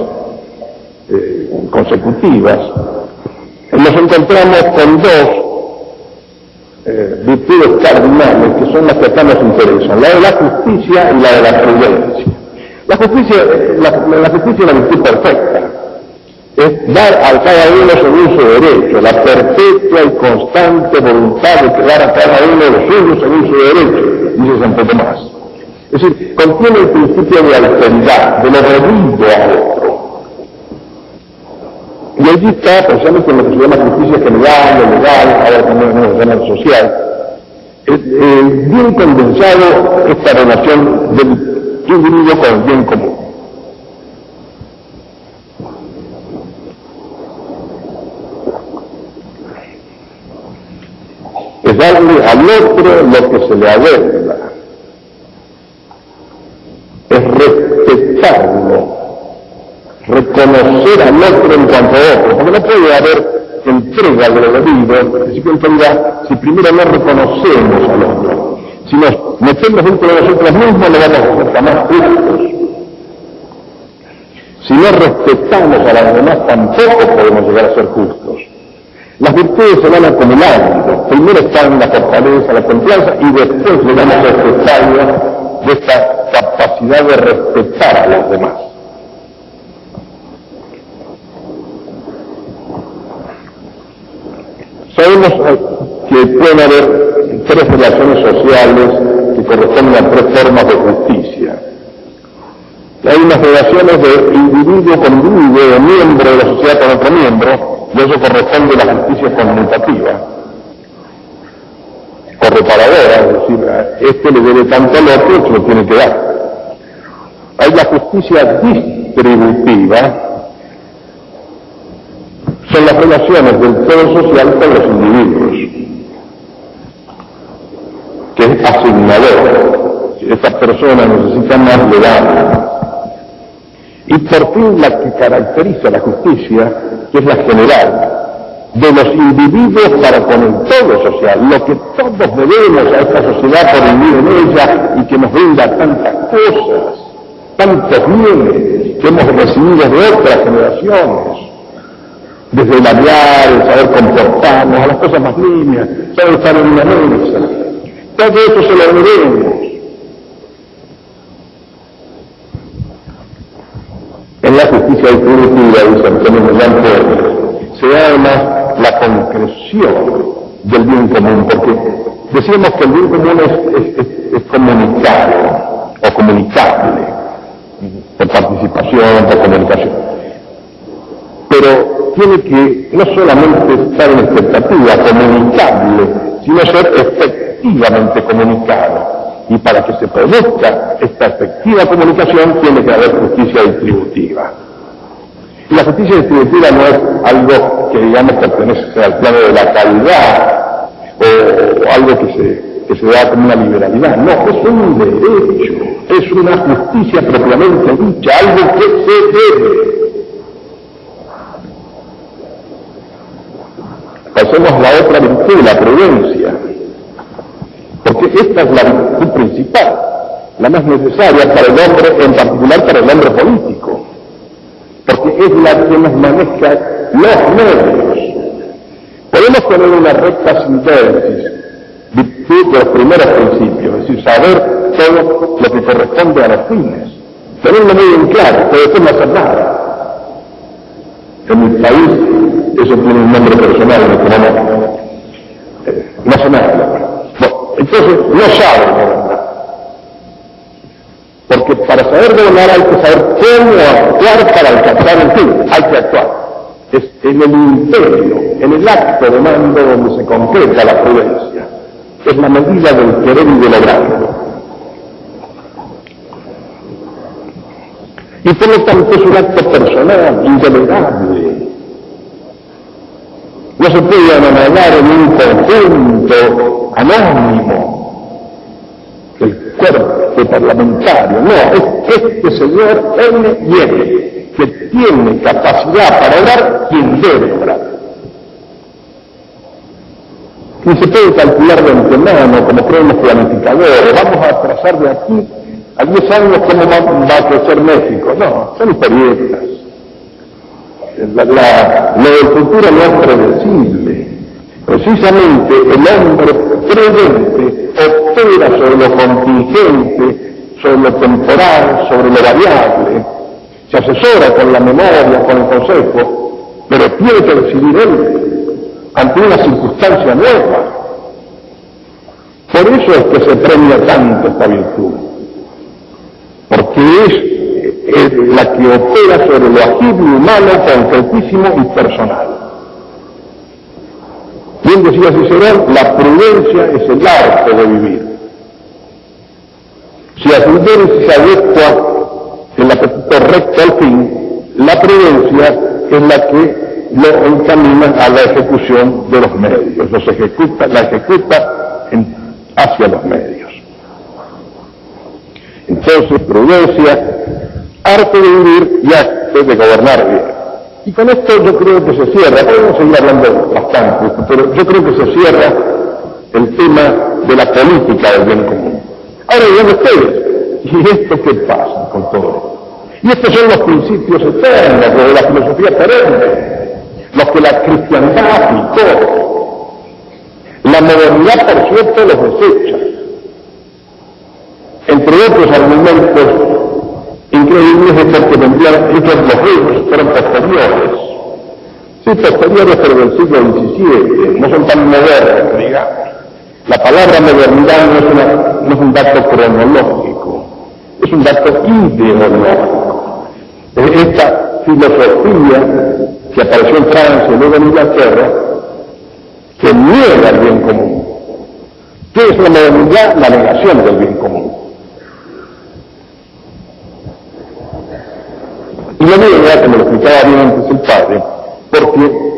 eh, consecutivas, nos encontramos con dos eh, virtudes cardinales que son las que acá nos interesan, la de la justicia y la de la prudencia. La justicia, la, justicia es la virtud perfecta, es dar a cada uno según su derecho, la perpetua y constante voluntad de dar a cada uno lo suyo según su derecho, dice Santo Tomás. Es decir, contiene el principio de alteridad, de lo debido a otro. Y allí está precisamente lo que se llama justicia general, legal, ahora también lo llama social, bien condensado esta relación del individuo con el bien común. Es darle al otro lo que se le adeuda. Es respetarlo, reconocer al otro en cuanto a otro, porque no puede haber entrega de lo debido, si primero no reconocemos al otro. Si nos metemos dentro de nosotros mismos, no vamos a ser jamás justos. Si no respetamos a los demás, tampoco podemos llegar a ser justos. Las virtudes se van acumulando. Primero están la fortaleza, la confianza, y después llegamos a estadio de esta capacidad de respetar a los demás. Sabemos que puede haber tres relaciones sociales que corresponden a tres formas de justicia. Hay unas relaciones de individuo con individuo, de miembro de la sociedad con otro miembro, y eso corresponde a la justicia conmutativa, o es decir, este le debe tanto al otro, se lo tiene que dar. Hay la justicia distributiva, son las relaciones del todo social con los individuos que es asignador. Esta persona necesita más, le Y por fin la que caracteriza la justicia, que es la general, de los individuos para con el todo social, lo que todos debemos a esta sociedad por vivir en ella y que nos brinda tantas cosas, tantos bienes que hemos recibido de otras generaciones, desde el hablar, el saber comportarnos, a las cosas más líneas, saber estar en una mesa, todo eso se lo debemos. En la justicia distributiva, dice Antonio Millán se además la concreción del bien común, porque decimos que el bien común es, comunicado o comunicable, por participación, por comunicación. Pero tiene que no solamente estar en expectativa, comunicable, sino ser efectivo efectivamente comunicado. Y para que se produzca esta efectiva comunicación tiene que haber justicia distributiva. Y la justicia distributiva no es algo que digamos pertenece al plano de la calidad o algo que se, que se da como una liberalidad. No, es un derecho, es una justicia propiamente dicha, algo que se debe. Pasemos a la otra virtud, la prudencia. Porque esta es la virtud principal, la más necesaria para el hombre, en particular para el hombre político. Porque es la que nos maneja los medios. Podemos tener una recta síntesis, virtud de los primeros principios, es decir, saber todo lo que corresponde a los fines. tenerlo muy en claro, pero después no hacer nada. En mi país eso tiene un nombre personal en. Eh, no. Bueno, entonces no sabe gobernar. Porque para saber gobernar hay que saber cómo actuar para alcanzar el fin. Hay que actuar. Es en el imperio, en el acto de mando donde se concreta la prudencia. Es la medida del querer y del lograrlo. Y por lo tanto es un acto personal, indelegable. No se puede anonadar en un conjunto anónimo el cuerpo parlamentario. No, es este señor N y N, que tiene capacidad para orar quien debe orar. Y se puede calcular de antemano, como creen los planificadores, vamos a trazar de aquí a 10 años, ¿cómo va, a crecer México? No, son historietas. La, la, lo del futuro no es predecible. Precisamente el hombre prudente opera sobre lo contingente, sobre lo temporal, sobre lo variable. Se asesora con la memoria, con el consejo, pero tiene que decidir él ante una circunstancia nueva. Por eso es que se premia tanto esta virtud porque es, la que opera sobre lo agible, humano, concretísimo y personal. Bien decía Cicerón, la prudencia es el arte de vivir. Si prudencia se adecua en la correcta al fin, la prudencia es la que lo encamina a la ejecución de los medios, los ejecuta, la ejecuta hacia los medios. Entonces, prudencia, arte de vivir y arte de gobernar bien. Y con esto yo creo que se cierra, podemos seguir hablando bastante, pero yo creo que se cierra el tema de la política del bien común. Ahora digan ustedes, ¿y esto qué pasa con todo esto? Y estos son los principios eternos de la filosofía perenne, los que la cristiandad aplicó. La modernidad, por cierto, los desecha entre otros argumentos increíbles es porque vendrían hechos los reyes, fueron posteriores. Sí, posteriores pero del siglo XVII, no son tan modernos, digamos. La palabra modernidad no es, una, es un dato cronológico, es un dato ideológico. Esta filosofía que apareció en Francia y luego en Inglaterra, que niega el bien común. ¿Qué es la modernidad? La negación del bien común. Y la niega, como lo explicaba bien antes el padre, porque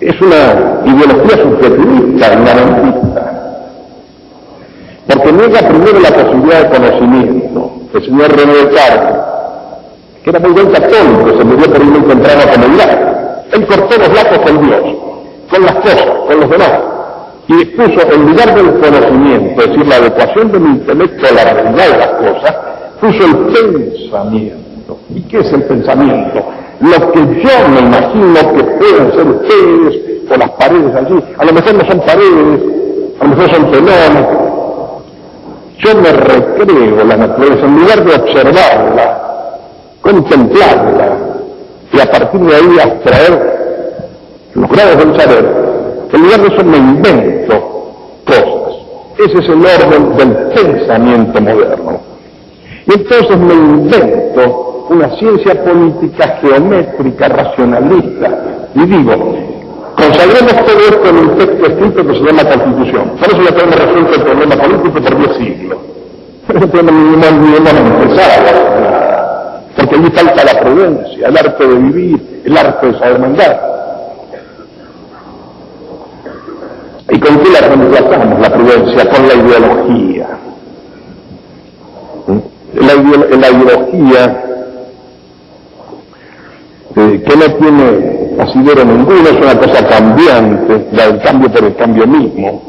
es una ideología subjetivista, inamentista. Porque niega primero la posibilidad de conocimiento. El señor René Descartes, que era muy buen católico, se murió por una temprana comunidad. Él cortó los lazos con Dios, con las cosas, con los demás. Y puso, en lugar del conocimiento, es decir, la adecuación del intelecto a la realidad de las cosas, puso el pensamiento. ¿Y qué es el pensamiento? Lo que yo me imagino que pueden ser ustedes, o las paredes allí, a lo mejor no son paredes, a lo mejor son telones. Yo me recreo la naturaleza, en lugar de observarla, contemplarla, y a partir de ahí abstraer los grados del saber, en lugar de eso me invento cosas. Ese es el orden del pensamiento moderno. Y entonces me invento una ciencia política geométrica, racionalista. Y digo, consagremos todo esto en un texto escrito que se llama Constitución. Por eso ya tenemos resuelto el problema político por diez siglos. Pero no ni empezado, porque allí falta la prudencia, el arte de vivir, el arte de saber mandar. ¿Y con qué la reemplazamos la prudencia? Con la ideología. La, la ideología que no tiene asidero ninguno, es una cosa cambiante, del cambio por el cambio mismo,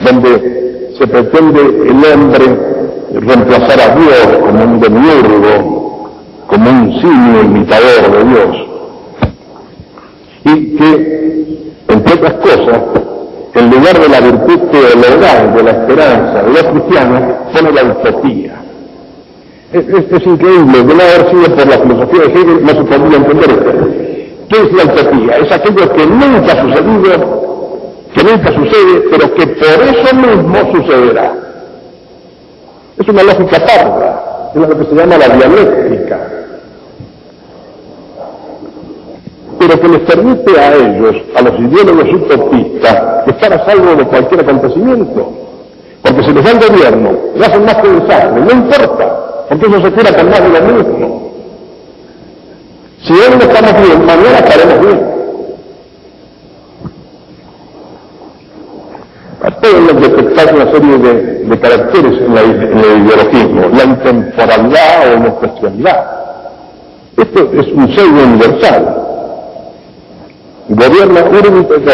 donde se pretende el hombre reemplazar a Dios como un demiurgo, como un simio imitador de Dios. Y que, entre otras cosas, en lugar de la virtud teologal, de la esperanza de los cristianos, pone la utopía. Es, es, increíble, de no haber sido por la filosofía de Hegel no se podría entender esto. ¿Qué es la utopía? Es aquello que nunca ha sucedido, que nunca sucede, pero que por eso mismo sucederá. Es una lógica parda, es lo que se llama la dialéctica. Pero que les permite a ellos, a los ideólogos utopistas, estar a salvo de cualquier acontecimiento. Porque si les da el gobierno, le hacen más que desastre, no importa, eso se cura con más de lo mismo. Si hoy no estamos bien, mañana estaremos bien. Pueden detectar una serie de, caracteres en, el ideologismo, la intemporalidad o la cuestionalidad. Esto es un sello universal. Gobierna urbi et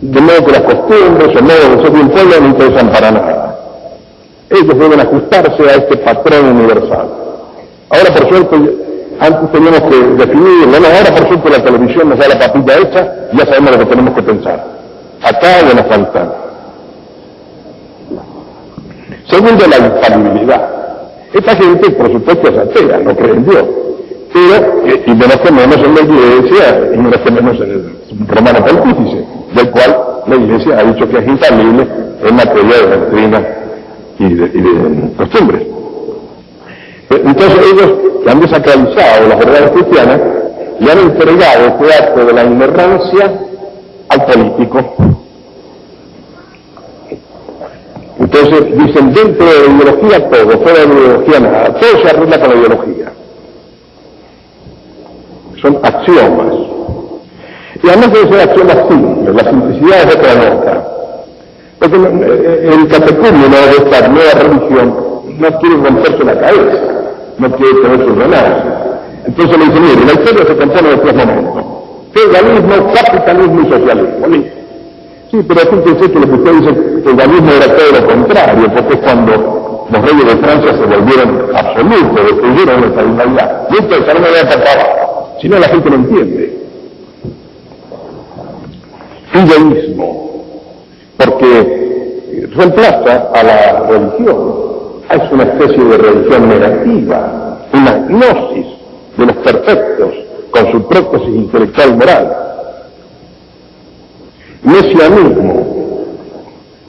De modo que las costumbres o modo de ser de un pueblo no interesan para nada. Ellos deben ajustarse a este patrón universal. Ahora, por suerte, antes teníamos que definir, bueno, ahora por suerte la televisión nos da la papita hecha, ya sabemos lo que tenemos que pensar. Acá o nos falta. Segundo, la infalibilidad. Esta gente, por supuesto, es atea, no cree en Dios. Pero, eh, y menos que menos en la iglesia, y menos que menos en el romano pontífice, del cual la iglesia ha dicho que es infalible en materia de doctrina y de, costumbres. Entonces ellos han desacralizado las verdades cristianas y han entregado este acto de la ignorancia al político. Entonces dicen dentro de la ideología todo, fuera de la ideología nada, todo se arregla con la ideología. Son axiomas. Y además deben ser axiomas simples, la simplicidad es otra nota. Porque el catecúmeno de esta nueva religión no quiere romperse la cabeza no quiere tener su nada. Entonces le dice, mire, la historia se compone de tres momentos. Feudalismo, capitalismo y socialismo. Sí, pero fíjense que lo que usted dice, feudalismo era todo lo contrario, porque es cuando los reyes de Francia se volvieron absolutos, destruyeron la estabilidad. Y esto es no me voy si no la gente no entiende. Fideísmo, porque reemplaza a la religión es una especie de religión negativa, una gnosis de los perfectos con su prótesis intelectual moral. Mesianismo,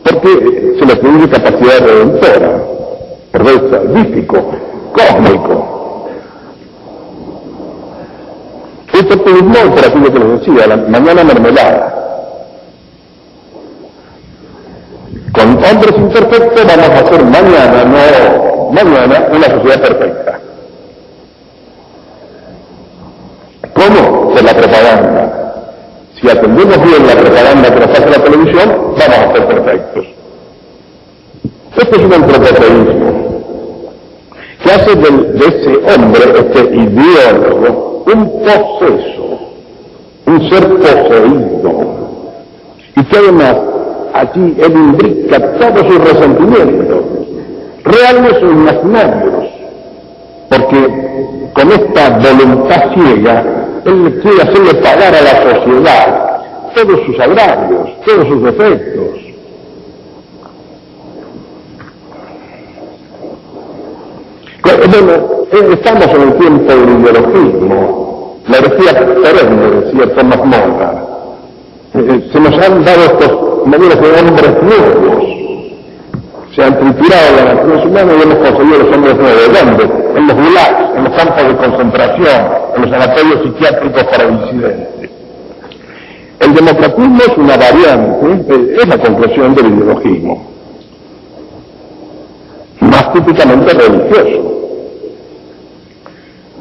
porque se le atribuye capacidad redentora, perdón, salvífico, cósmico. Esto no por aquello que les decía, la mañana mermelada. Con hombres imperfectos vamos a hacer mañana, no mañana, una sociedad perfecta. ¿Cómo? Con la propaganda. Si atendemos bien la propaganda que nos hace la televisión, vamos a ser perfectos. Esto es un antropoteísmo que hace de, ese hombre, este ideólogo, un poseso, un ser poseído, y que además Allí él imbrica todos sus resentimientos, reales o imaginarios, porque con esta voluntad ciega, él quiere hacerle pagar a la sociedad todos sus agravios, todos sus defectos. Bueno, eh, estamos en el tiempo del ideologismo, la herejía perenne, decía Thomas Morgan. Eh, eh, se nos han dado estos modelos de hombres nuevos. Se han triturado la nación humana y hemos conseguido los hombres nuevos. ¿Dónde? En los gulags, en los campos de concentración, en los sanatorios psiquiátricos para disidentes. El democratismo es una variante, es la conclusión del ideologismo, más típicamente religioso.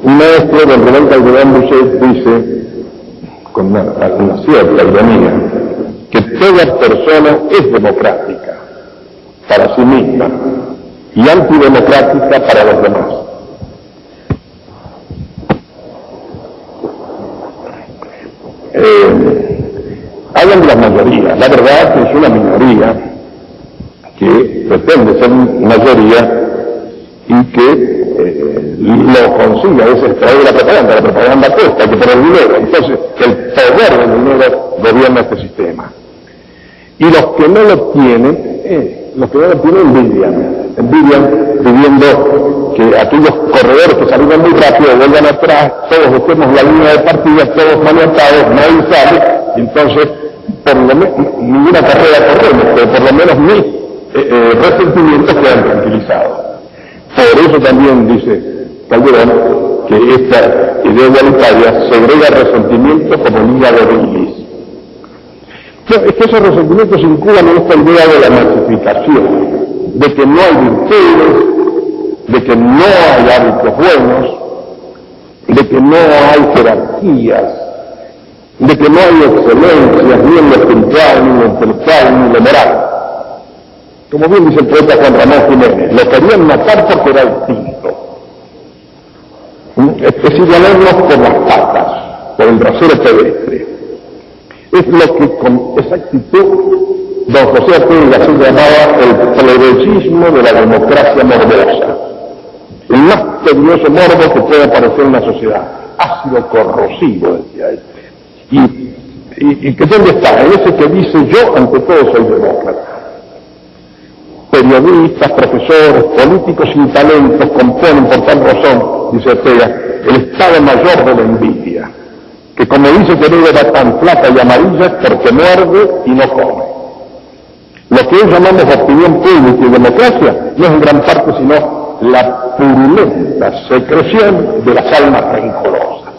Un maestro del Rubén Calderón Boucher dice, con una, cierta ironía, que toda persona es democrática para sí misma y antidemocrática para los demás. Eh, hablan de las mayorías, la verdad es una minoría que pretende ser mayoría y que lo consiga, es extraer de la propaganda, la propaganda cuesta, hay que poner dinero, entonces el poder del dinero gobierna este sistema. Y los que no lo tienen, eh, los ciudadanos tienen envidia, envidian pidiendo que aquellos corredores que salieron muy rápido vuelvan atrás, todos busquemos la línea de partida, todos maniatados, nadie sale, entonces por lo menos ninguna carrera corremos, pero por lo menos mis eh, eh, resentimientos quedan tranquilizados. Por eso también dice Calderón que esta idea igualitaria segrega resentimiento como liga de bilis. Es que esos resentimientos se incuban en esta idea de la masificación, de que no hay virtudes, de que no hay hábitos buenos, de que no hay jerarquías, de que no hay excelencias ni en lo espiritual, ni en lo ni en lo moral. Como bien dice el poeta Juan Ramón Jiménez, lo querían matar porque era distinto. Es decir, ganarnos por las patas, por el brasero pedestre. Es lo que con exactitud don José Arturo se llamaba el plebeyismo de la democracia morbosa. El más peligroso morbo que puede aparecer en una sociedad. Ácido corrosivo, decía él. Y, y, que dónde está, en ese que dice yo ante todo soy demócrata. Periodistas, profesores, políticos sin talento componen por tal razón, dice Ortega, el estado mayor de la envidia, que como dice que no era tan flaca y amarilla porque muerde y no come. Lo que hoy llamamos opinión pública y democracia no es en gran parte sino la purulenta secreción de las almas rencorosas.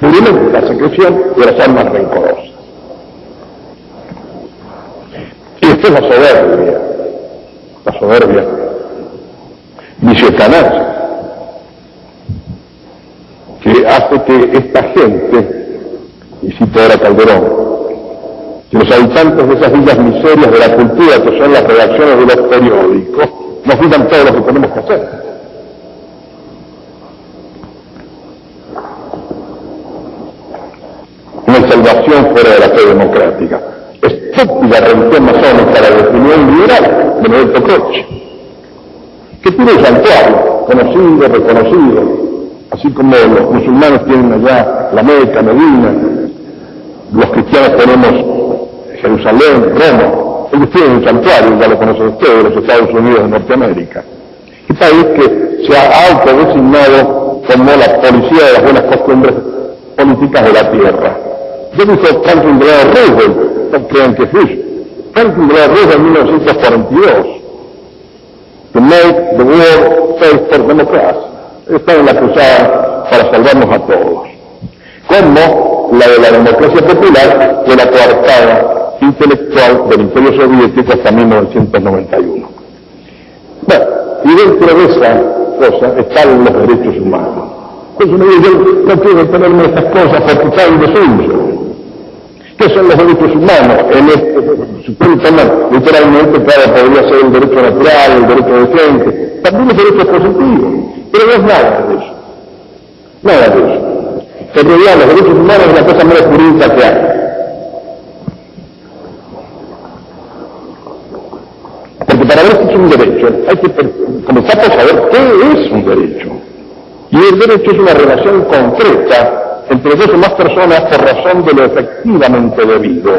Purulenta secreción de las almas rencorosas. Y esta es la soberbia, la soberbia vicio que hace que esta gente, y cito ahora Calderón, que los habitantes de esas villas miserias de la cultura, que son las redacciones de los periódicos, nos digan todo lo que tenemos que hacer. Una salvación fuera de la fe democrática. Estúpida religión masónica la opinión liberal de Benedetto Croce, que tiene santuario, conocido, reconocido, así como los musulmanes tienen allá la Meca, Medina, los cristianos tenemos Jerusalén, Roma, ellos tienen un santuario, ya lo conocen ustedes, los Estados Unidos de Norteamérica. Un país que se ha autodesignado como la policía de las buenas costumbres políticas de la tierra. Yo dijo Franklin Delano Roosevelt, no crean que fui. Franklin Delano Roosevelt en 1942, to make the world safe for democracy. Está en la cruzada para salvarnos a todos. Como la de la democracia popular que la coartada intelectual del Imperio Soviético hasta 1991. Bueno, y dentro de esa cosa están los derechos humanos. Entonces me dice, yo no quiero tenerme estas cosas porque está en desuso. ¿Qué son los derechos humanos? En este, tomar literalmente, claro, podría ser el derecho natural, el derecho de gente, también los derechos positivos, pero no es nada de eso. Nada de eso. En realidad los derechos humanos es la cosa más jurídica que hay. para ver si es un derecho, hay que comenzar a saber qué es un derecho. Y el derecho es una relación concreta o más personas por razón de lo efectivamente debido.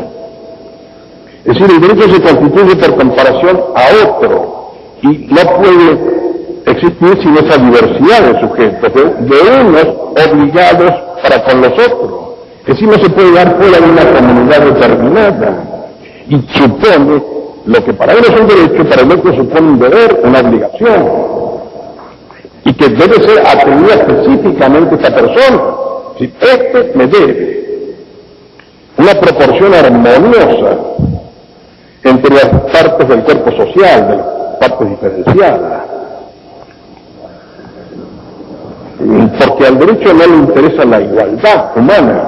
Es decir, el derecho se constituye por comparación a otro y no puede existir sin esa diversidad de sujetos, de, unos obligados para con los otros. Es decir, no se puede dar fuera de una comunidad determinada y supone lo que para él es un derecho, para el otro supone un deber, una obligación, y que debe ser atendida específicamente esta persona. Si este me debe una proporción armoniosa entre las partes del cuerpo social, de las partes diferenciadas. Porque al derecho no le interesa la igualdad humana,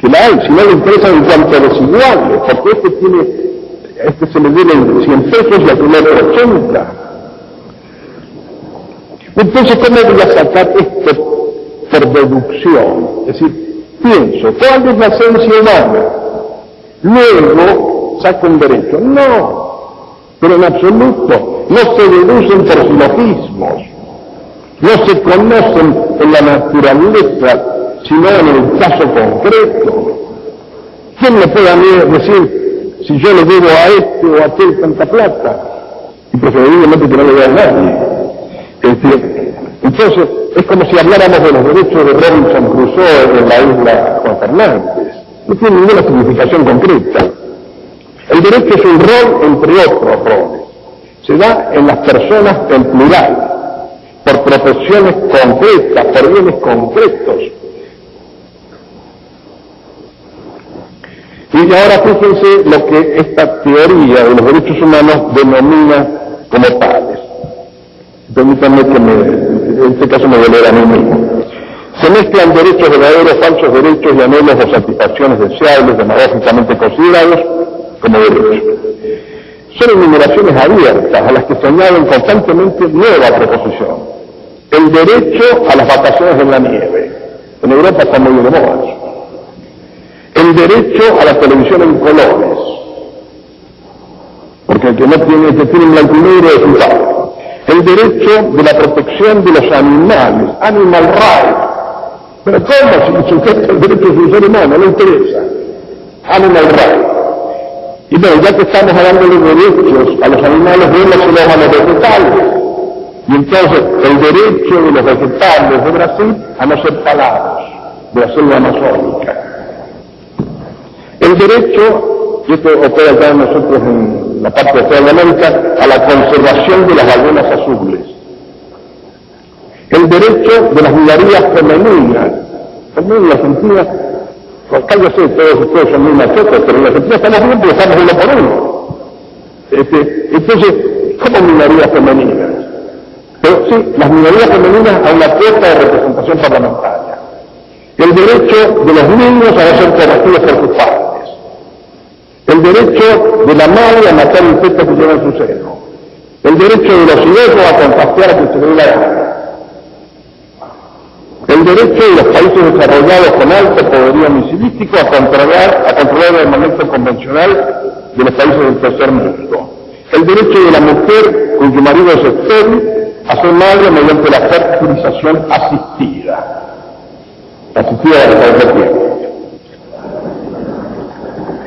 que la hay, sino le interesa en cuanto a desiguales, porque este tiene este se le deben 100 pesos y al otro 80. Entonces, ¿cómo voy a sacar esto por deducción? Es decir, pienso, ¿cuál es la esencia humana? Luego saco un derecho. No, pero en absoluto, no se deducen por silogismos, no se conocen en la naturaleza, sino en el caso concreto. ¿Quién me puede a mí decir si yo le debo a este o a aquel tanta plata, y preferiblemente que no lo vea nadie. Este, entonces, es como si habláramos de los derechos de Robinson Crusoe en la isla Juan Fernández. No tiene ninguna significación concreta. El derecho es un rol entre otros roles. Se da en las personas en plural, por profesiones concretas, por bienes concretos. Y ahora fíjense lo que esta teoría de los derechos humanos denomina como tales. Permítanme que me, en este caso me voy a mí mismo. Se mezclan derechos verdaderos, falsos derechos y anhelos o satisfacciones deseables, demagógicamente considerados como derechos. Son enumeraciones abiertas a las que se añaden constantemente nueva proposición. El derecho a las vacaciones en la nieve. En Europa está muy de moda El derecho a la televisión en colores. Porque el que no tiene, el que tiene blanco negro es un El derecho de la protección de los animales, animal rights. Pero ¿cómo si sujeta el derecho de un ser humano? No interesa. Animal rights. Y bueno, ya que estamos hablando de derechos a los animales, démoslos a los vegetales. Y entonces, el derecho de los vegetales de Brasil a no ser talados, de la selva amazónica. El derecho, y esto opera acá nosotros en la parte de América, a la conservación de las ballenas azules. El derecho de las minorías femeninas. También en la Argentina pues cállese, todos ustedes son muy machotes, pero en la Argentina estamos bien porque estamos uno por uno. Este, entonces, ¿cómo minorías femeninas? Pero sí, las minorías femeninas a una puesta de representación parlamentaria. El derecho de los niños a ser corregidos por sus padres. El derecho de la madre a matar insectos que llevan su seno. El derecho de los hijos a contagiar a que se la el derecho de los países desarrollados con alto poderío misilístico a controlar, a controlar el momento convencional de los países del tercer mundo. El derecho de la mujer cuyo marido es estéril a ser madre mediante la fertilización asistida. Asistida de cualquier tiempo.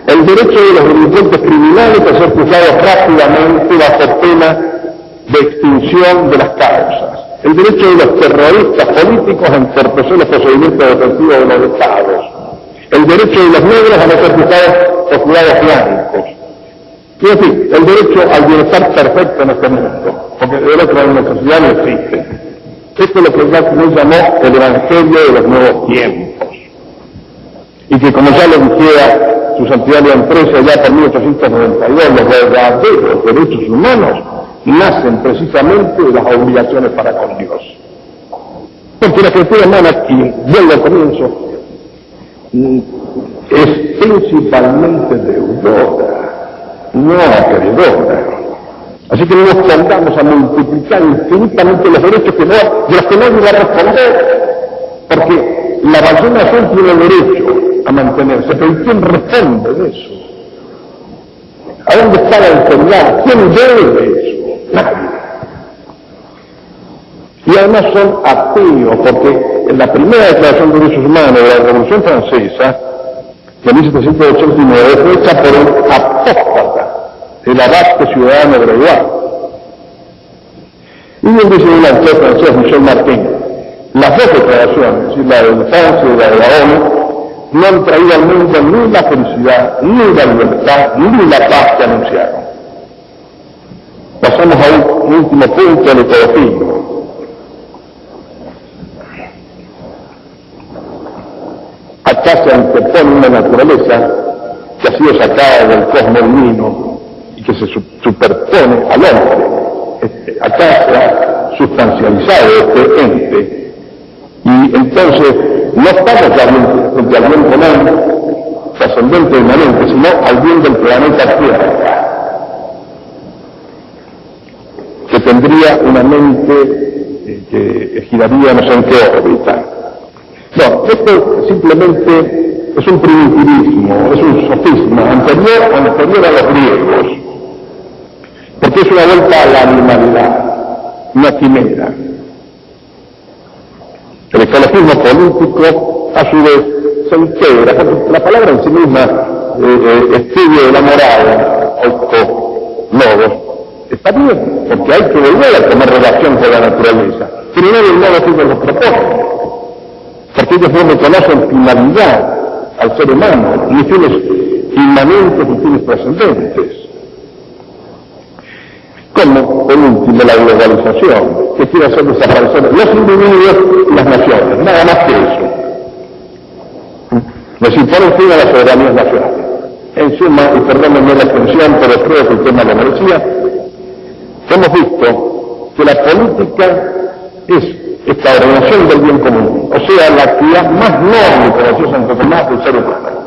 El derecho de los delincuentes criminales a ser juzgados rápidamente bajo pena de extinción de las causas el derecho de los terroristas políticos a entorpecer los procedimientos defensivos de los estados, el derecho de los negros a no ser juzgados por jurados blancos, y en el derecho al bienestar perfecto en este mundo, porque de otro la necesidad no existe. Esto es lo que Jacques llamó el Evangelio de los nuevos tiempos. Y que como ya lo dijera su santidad de empresa ya por 1892, los verdaderos derechos humanos nacen precisamente de las obligaciones para con Dios. Porque la criatura humana, y vuelvo al comienzo, mm, es principalmente deudora, no acreedora. Así que no nos tendamos a multiplicar infinitamente los derechos que de los que nadie va a responder, porque la ballena azul tiene derecho a mantenerse, pero ¿quién responde de eso? ¿A dónde está la enfermedad? ¿Quién debe de eso? Y además son ateos, porque en la primera declaración de derechos humanos de la Revolución Francesa, de 1789, fue hecha por un apóstata, el abad ciudadano Gregoire. Y bien dice un autor francés, Michel Martin, las dos declaraciones, la de Francia y la de la ONU, no han traído al mundo ni la felicidad, ni la libertad, ni la paz que anunciaron. Pasamos a un último punto el ecologismo. Acá se antepone una naturaleza que ha sido sacada del cosmos divino y que se superpone al hombre. Este, acá se ha sustancializado este ente y entonces no estamos frente al bien común trascendente inmanente, sino al bien del planeta Tierra que tendría una mente eh, que giraría no sé en qué órbita. No, esto simplemente es un primitivismo, es un sofisma anterior, anterior a los griegos, porque es una vuelta a la animalidad, una quimera. El ecologismo político, a su vez, se integra, la palabra en sí misma, eh, eh, estudio de la moral, logos, Está bien, porque hay que volver a tomar relación con la naturaleza. No del modo que ellos lo proponen. Porque ellos no reconocen finalidad al ser humano, ni fines inmanentes ni fines trascendentes. Como, por último, la globalización, que quiere hacer desaparecer los individuos y las naciones, nada más que eso. Les impone fin a las soberanías. En suma, y perdónenme la extensión, pero creo que el tema lo merecía, hemos visto que la política es esta ordenación del bien común, o sea, la actividad más noble, como decía Santo Tomás, del ser humano.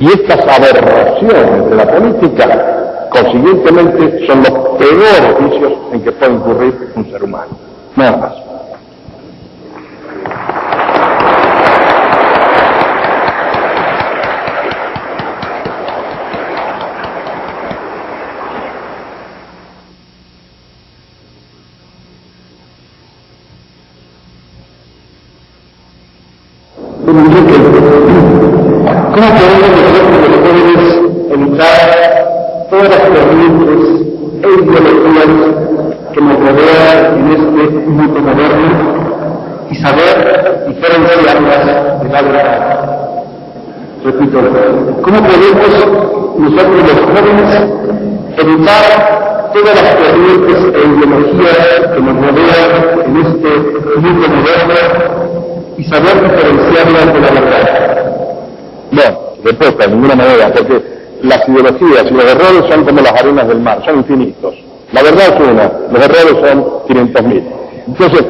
Y estas aberraciones de la política, consiguientemente, son los peores vicios en que puede incurrir un ser humano. Nada más. Respuesta, de ninguna manera, porque las ideologías y los errores son como las arenas del mar, son infinitos. La verdad es una, los errores son 500.000. Entonces,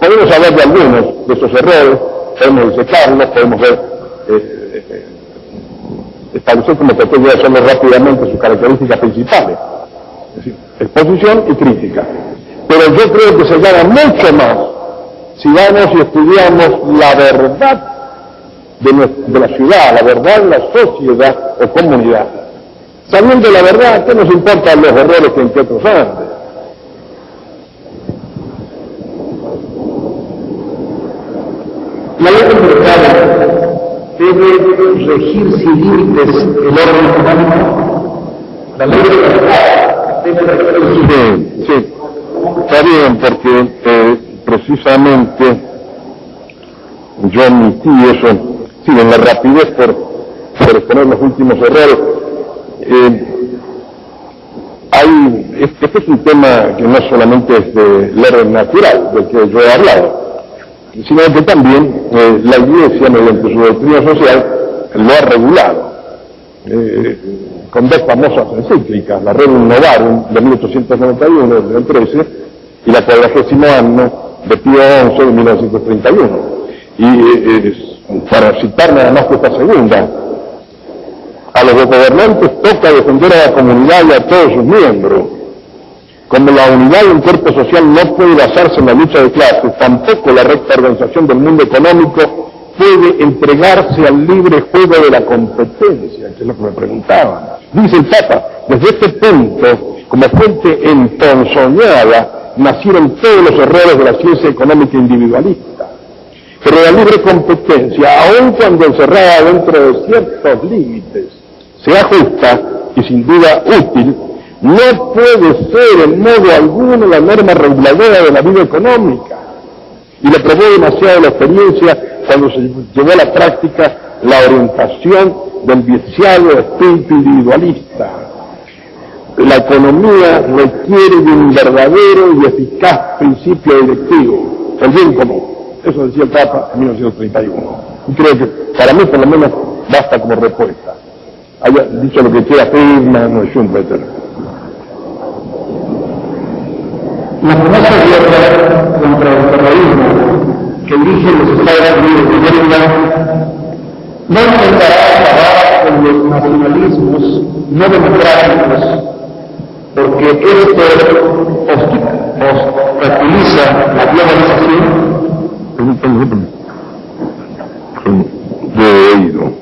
podemos hablar de algunos de esos errores, podemos disecarlos, podemos ver, eh, eh, establecer como voy a hacerlo rápidamente sus características principales, es decir, exposición y crítica. Pero yo creo que se gana mucho más si vamos y estudiamos la verdad de, de, la ciudad, la verdad la sociedad o comunidad. Sabiendo la verdad, ¿qué nos importan los errores que entre otros andes? La ley debe regir sin límites el orden económico. La ley de la debe regir Sí, sí. Está bien, porque eh, precisamente yo omití eso sí, en la rapidez por, por exponer los últimos errores. Eh, hay, este, es un tema que no solamente es del orden natural, del que yo he hablado, sino que también eh, la Iglesia, mediante su doctrina social, lo ha regulado. Eh, con dos famosas encíclicas, la Rerum Novarum de 1891, del 13, y la cuadragésimo año de Pío XI de 1931. Y eh, para citar nada más que esta segunda, a los gobernantes toca defender a la comunidad y a todos sus miembros. Como la unidad de un cuerpo social no puede basarse en la lucha de clases, tampoco la recta organización del mundo económico puede entregarse al libre juego de la competencia, que es lo que me preguntaban. Dice el Papa, desde este punto, como fuente entonsoñada, nacieron todos los errores de la ciencia económica individualista. Pero la libre competencia, aun cuando encerrada dentro de ciertos límites, sea justa y sin duda útil, no puede ser en modo alguno la norma reguladora de la vida económica. Y le probó demasiado la experiencia cuando se llevó a la práctica la orientación del viciado espíritu individualista. La economía requiere de un verdadero y eficaz principio directivo, el bien común. Eso decía el Papa en 1931. Y creo que para mí por lo menos basta como respuesta. Haya dicho lo que quiera Friedman o Schumpeter. La famosa guerra contra el terrorismo que dirigen los Estados Unidos de América no intentará acabar con los nacionalismos no democráticos, porque esto obstaculiza la globalización de oído.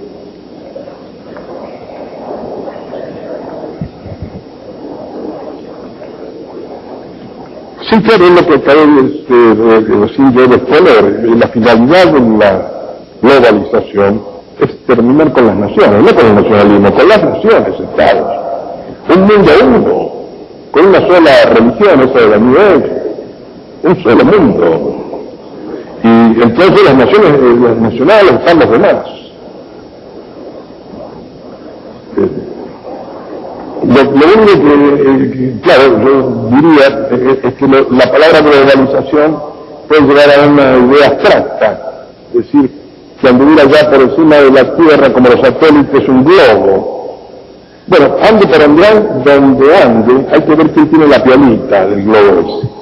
Sí, claro, lo que acabo de decir yo de exponer. La finalidad de la globalización es terminar con las naciones, no con el nacionalismo, con las naciones, estados. Un mundo uno, con una sola religión, esa de la New un solo mundo. Entonces las naciones, eh, las nacionales están los demás. Eh, lo, único que, claro, yo diría es, que la palabra globalización puede llegar a una idea abstracta, es decir, que anduviera ya por encima de la Tierra como los satélites un globo. Bueno, ande por andar donde ande, hay que ver quién tiene la pianita del globo ese.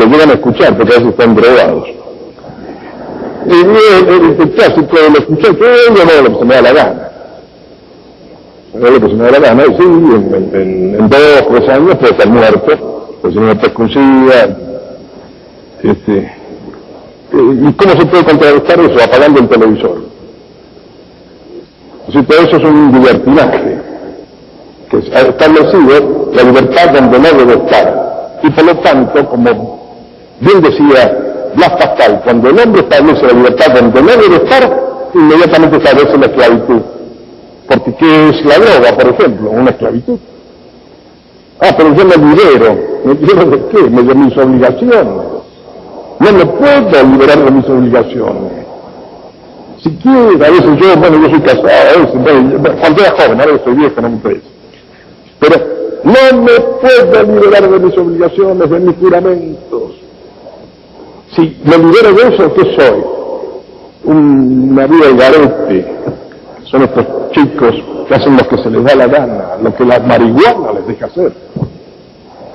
lo llegan a escuchar, porque a veces están drogados. Y el, el clásico de lo escuchar, que yo lo que se me da la gana. No lo que se me da la gana, sí, en, en, en dos, tres años puede estar muerto pues en una pescuncilla, este, ¿y cómo se puede contrarrestar eso? Apagando el televisor. Así todo eso es un libertinaje, que ha establecido la libertad donde no debe estar. Y por lo tanto, como bien decía Blas Pascal, cuando el hombre establece la libertad donde no debe estar, inmediatamente establece la esclavitud. Porque ¿qué es la droga, por ejemplo? Una esclavitud. Ah, pero yo me libero. ¿Me libero de qué? Me de mis obligaciones. No me puedo liberar de mis obligaciones. Si quiero, a veces yo, bueno, yo soy casado, a veces, cuando era joven, ahora estoy viejo, no me interesa. Pero no me puedo liberar de mis obligaciones, de mis juramentos. Si me libero de eso, ¿qué soy? Un navío de garete. Son estos chicos que hacen lo que se les da la gana, lo que la marihuana les deja hacer.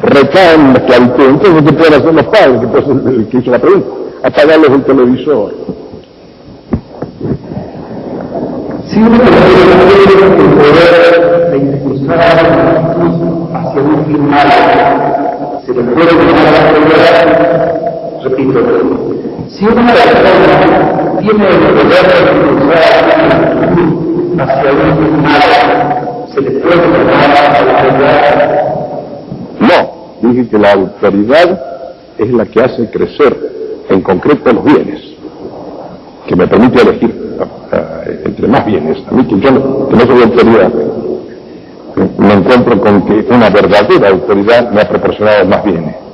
Recaen en la esclavitud. Entonces, ¿qué pueden hacer los padres? Que pues, el que hizo la pregunta, apagarles el televisor. Si uno tiene el poder de impulsar hacia un fin malo, se le puede a la repito, si una persona tiene el poder de impulsar hacia un ¿se le puede llamar autoridad? No, dije que la autoridad es la que hace crecer en concreto los bienes, que me permite elegir entre más bienes. A mí que yo no, que no soy autoridad, me encuentro con que una verdadera autoridad me ha proporcionado más bienes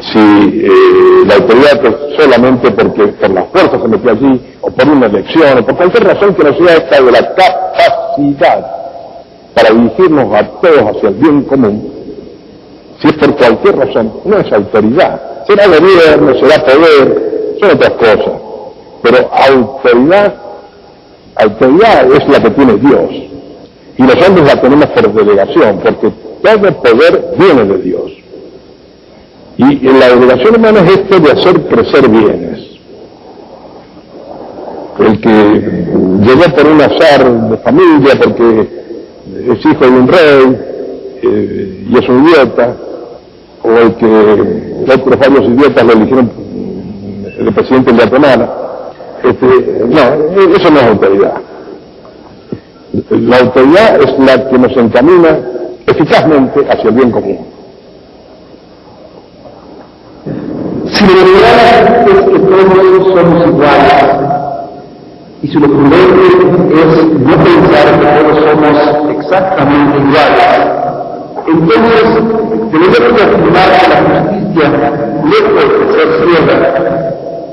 si eh, la autoridad solamente porque por la fuerza se metió allí, o por una elección, o por cualquier razón que no sea esta de la capacidad para dirigirnos a todos hacia el bien común, si es por cualquier razón, no es autoridad. Será gobierno, será poder, son otras cosas. Pero autoridad, autoridad es la que tiene Dios. Y nosotros la tenemos por delegación, porque todo poder viene de Dios. Y la obligación humana es esto de hacer crecer bienes. El que llegó por un azar de familia porque es hijo de un rey eh, y es un idiota, o el que otros varios idiotas lo eligieron el presidente de Guatemala, este, no, eso no es autoridad. La autoridad es la que nos encamina eficazmente hacia el bien común. Verdad es que todos somos iguales, y si lo prudente es no pensar que todos somos exactamente iguales, entonces debemos afirmar que la justicia, lejos de ser ciega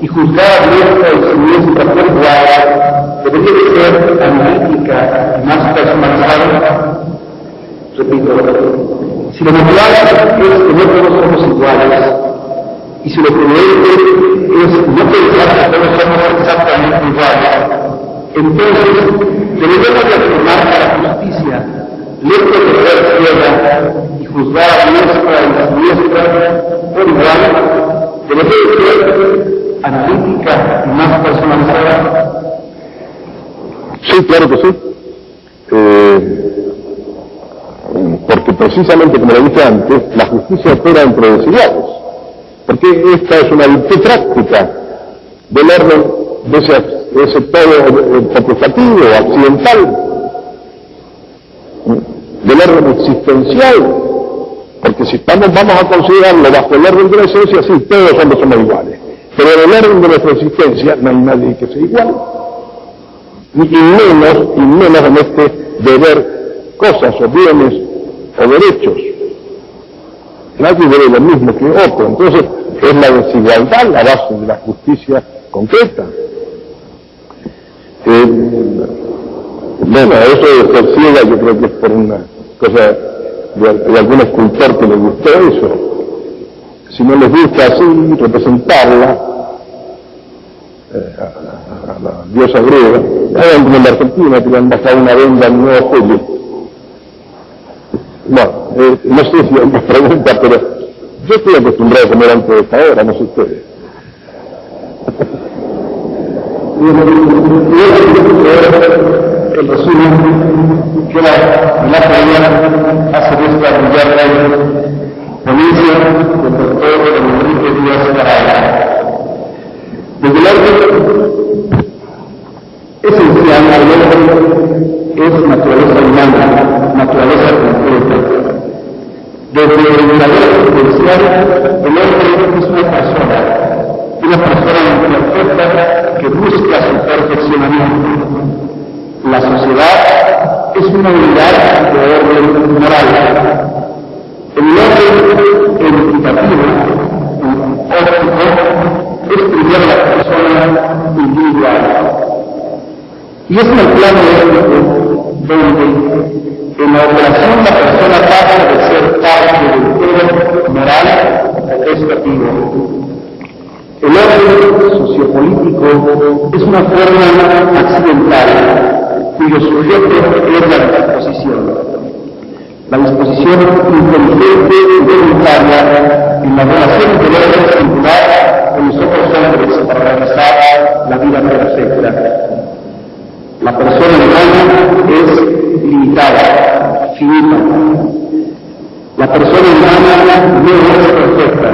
y juzgar nuestra y siniestra por igual, debería de ser analítica y más personalizada. Repito, si lo natural es que no todos somos iguales, y si lo prudente es no pensar que todos somos exactamente iguales, entonces debemos de afirmar que la justicia, lejos de ser ciega y juzgar a nuestra y nuestra por igual, debe de ser analítica y más personalizada. Sí, claro que sí. porque precisamente, como lo dije antes, la justicia opera entre desiguales. Porque esta es una virtud práctica del orden de ese, de ese todo facultativo, accidental, del orden existencial, porque si estamos, vamos a considerarlo bajo el orden de la esencia, sí, todos somos, somos iguales. Pero en el orden de nuestra existencia no hay nadie que sea igual. Y menos, y menos en este deber cosas o bienes o derechos. Nadie debe lo mismo que otro. Entonces, es la desigualdad la base de la justicia concreta. Eh, bueno, eso de ser ciega yo creo que es por una cosa de, algún escultor que le gustó eso. Si no les gusta así representarla, eh, a, la diosa griega, en la Argentina que le han bajado una venda en Nuevo Julio. Bueno, eh, no sé si hay más preguntas, pero yo estoy acostumbrado a comer antes de esta hora, no sé ustedes. el resumen que la, la hace desarrollar la provincia del doctor Enrique Díaz Caray. Desde el orden esencial del hombre es naturaleza humana, naturaleza. Desde el valor esencial, el hombre es una persona, una persona imperfecta que busca su perfeccionamiento la sociedad es una unidad de orden moral. El orden educativo, óptico, es primero la persona individual. Y es en el plano ético donde en la operación la persona pasa de ser parte del todo moral o educativo. El orden sociopolítico es una forma accidental cuyo sujeto es la disposición. La disposición inteligente y voluntaria en la relación interior singular con los otros hombres para realizar la vida perfecta. La persona humana es limitada, finita. La persona humana no es perfecta.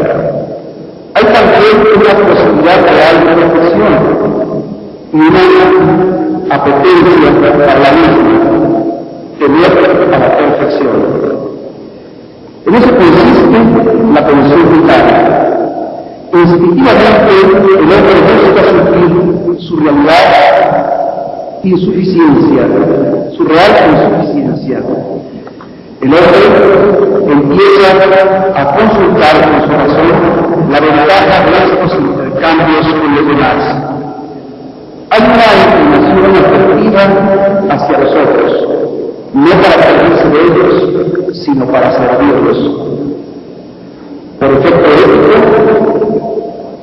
Hay también una posibilidad real de perfección y una apetencia para la misma, tener a la perfección. En eso consiste la condición vital. Instintivamente el hombre busca suplir su realidad insuficiencia, su real insuficiencia. El hombre empieza a consultar con su razón la ventaja de estos intercambios con los demás hay una inclinación afectiva hacia los otros, no para servirse de ellos, sino para servirlos. Por efecto ético,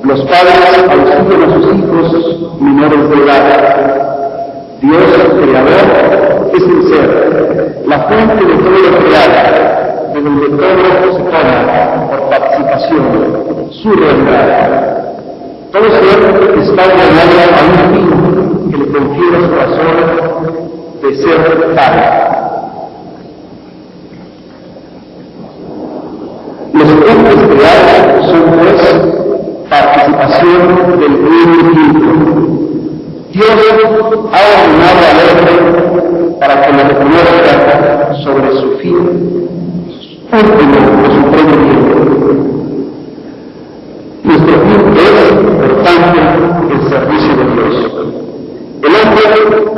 los padres auxilian a sus hijos menores de edad. Dios, el Creador, es el ser, la fuente de todo lo creado, de donde todo se toma por participación, su realidad. Todo ser está ordenado a un fin que le confiere su razón de ser tal. Los entes creados son pues participación del bien infinito. Dios ha ordenado al hombre para que lo reconozca sobre su fin último o supremo bien. Nuestro fin es, por tanto, el servicio de Dios. El hombre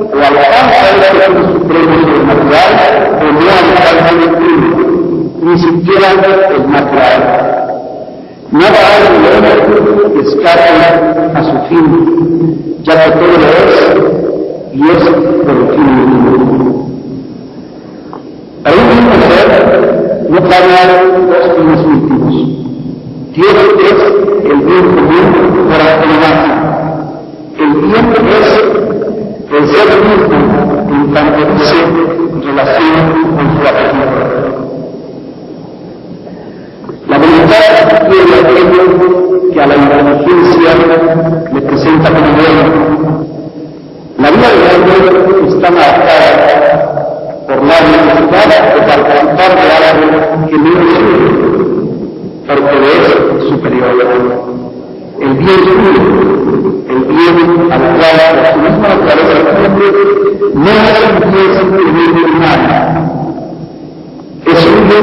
o alcanza este fin supremo sobrenatural o no alcanza el fin, ni siquiera el natural. Nada hay en el hombre escape a su fin, ya que todo lo es y es por el fin divino. Para un mismo ser no cabe dos fines últimos. Dios es el bien común para la humanidad. El bien es el ser mismo en tanto dice relación con su apetito. La voluntad quiere aquello que a la inteligencia le presenta como bueno. La vida de hombre está marcada por la necesidad de participar de algo que no es porque es superior. El bien es tuyo, el bien al cual la misma naturaleza no es un bien simplemente humano, es uno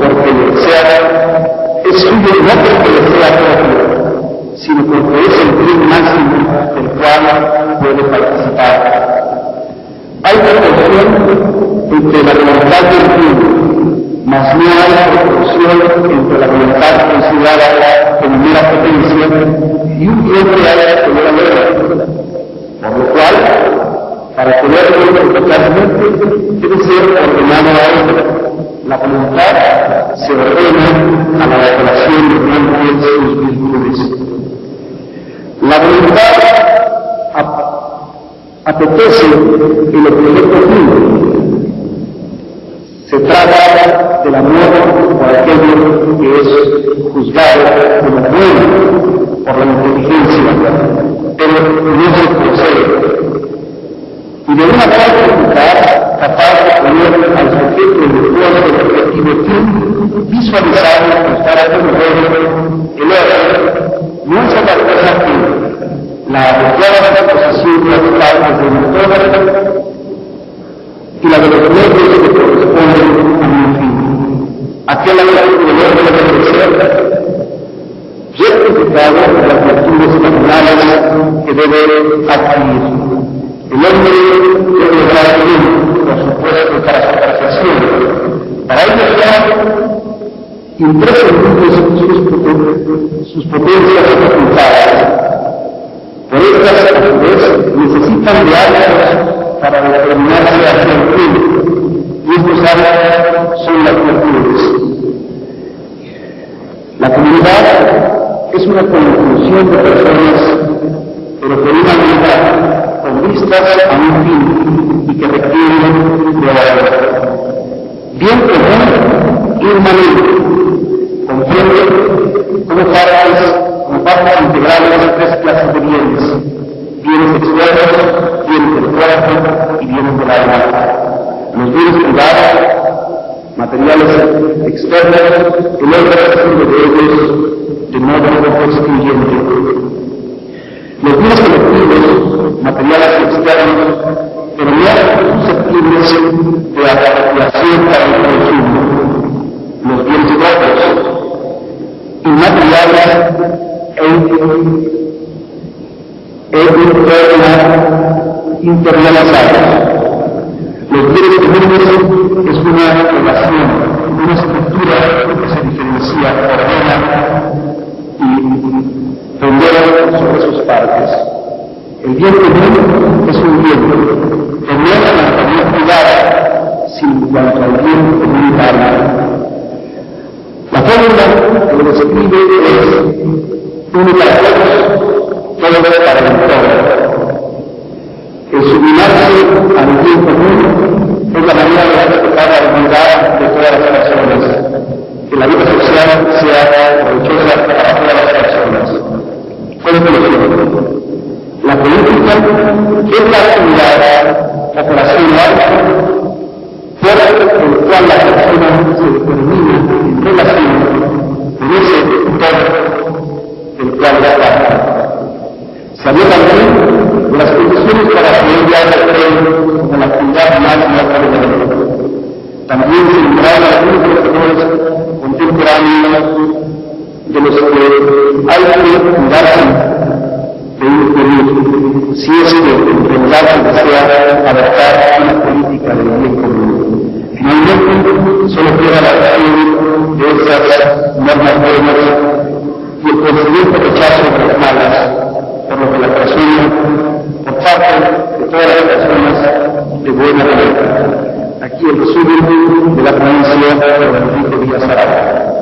porque le sea es suyo no porque sea propio, sino porque es el bien máximo del cual puede participar. Hay proporción entre la voluntad del bien, mas no hay proporción entre la voluntad considerada como mera potencia y un bien real como la guerra. Por lo cual, para poder verlo totalmente, debe ser ordenado a él. La voluntad se ordena a la declaración de de sus virtudes. La voluntad apetece el objeto fin. Se trata del amor por aquello que es juzgado como bueno por la inteligencia, pero no se procede. Y de una parte capaz de poner al sujeto el del objetivo fin, visualizar y estar como el orden, no es otra cosa que la adecuada disposición de las partes del motor y la de los medios que corresponden a mi fin. Aquel acto de orden debe ser rectificado por las virtudes naturales que debe adquirir. El hombre debe lograr bien, por supuesto, para su perfección. Para ello son imprescindibles sus, sus potencias y facultades por estas, a necesitan de hábitos para determinarse hacia el fin, y estos hábitos son las virtudes. La comunidad es una conjunción de personas, pero con una unidad, vistas a un fin y que requieren de la Bien común, inmanente, comprende como partes como parte integral de tres clases de bienes, bienes externos, bienes del cuerpo y bienes del alma. Los bienes privados, materiales externos, el hombre de ellos de modo excluyente. Los bienes colectivos, materiales externos, pero no susceptibles de apropiación para el consumo. Los bienes propios, inmateriales e internalizados. Los bienes comunes es una relación, una estructura que se diferencia, ordena sobre sus partes. El bien común es un bien es la familia privada, sino cuanto al bien comunitario. La fórmula que lo describe es uno para todos, todos para el todo. El sublimarse al bien común es la manera de respetar la dignidad de todas las personas, que la vida social sea provechosa para todas las personas. La política es la actividad operacional por el cual la persona se determina en relación con ese todo el cual la Salió también de las condiciones para que ella se como la actividad más nota de la También se nombraron algunos profesores contemporáneos de los que hay que cuidarse de un si es que realidad se desea adaptar una política de bien común. Finalmente, solo queda la acción de esas normas buenas y el conocimiento rechazo de las malas, por lo que la persona, por parte de todas las personas de buena fe. Aquí el resumen de la provincia de Enrique Díaz Araya.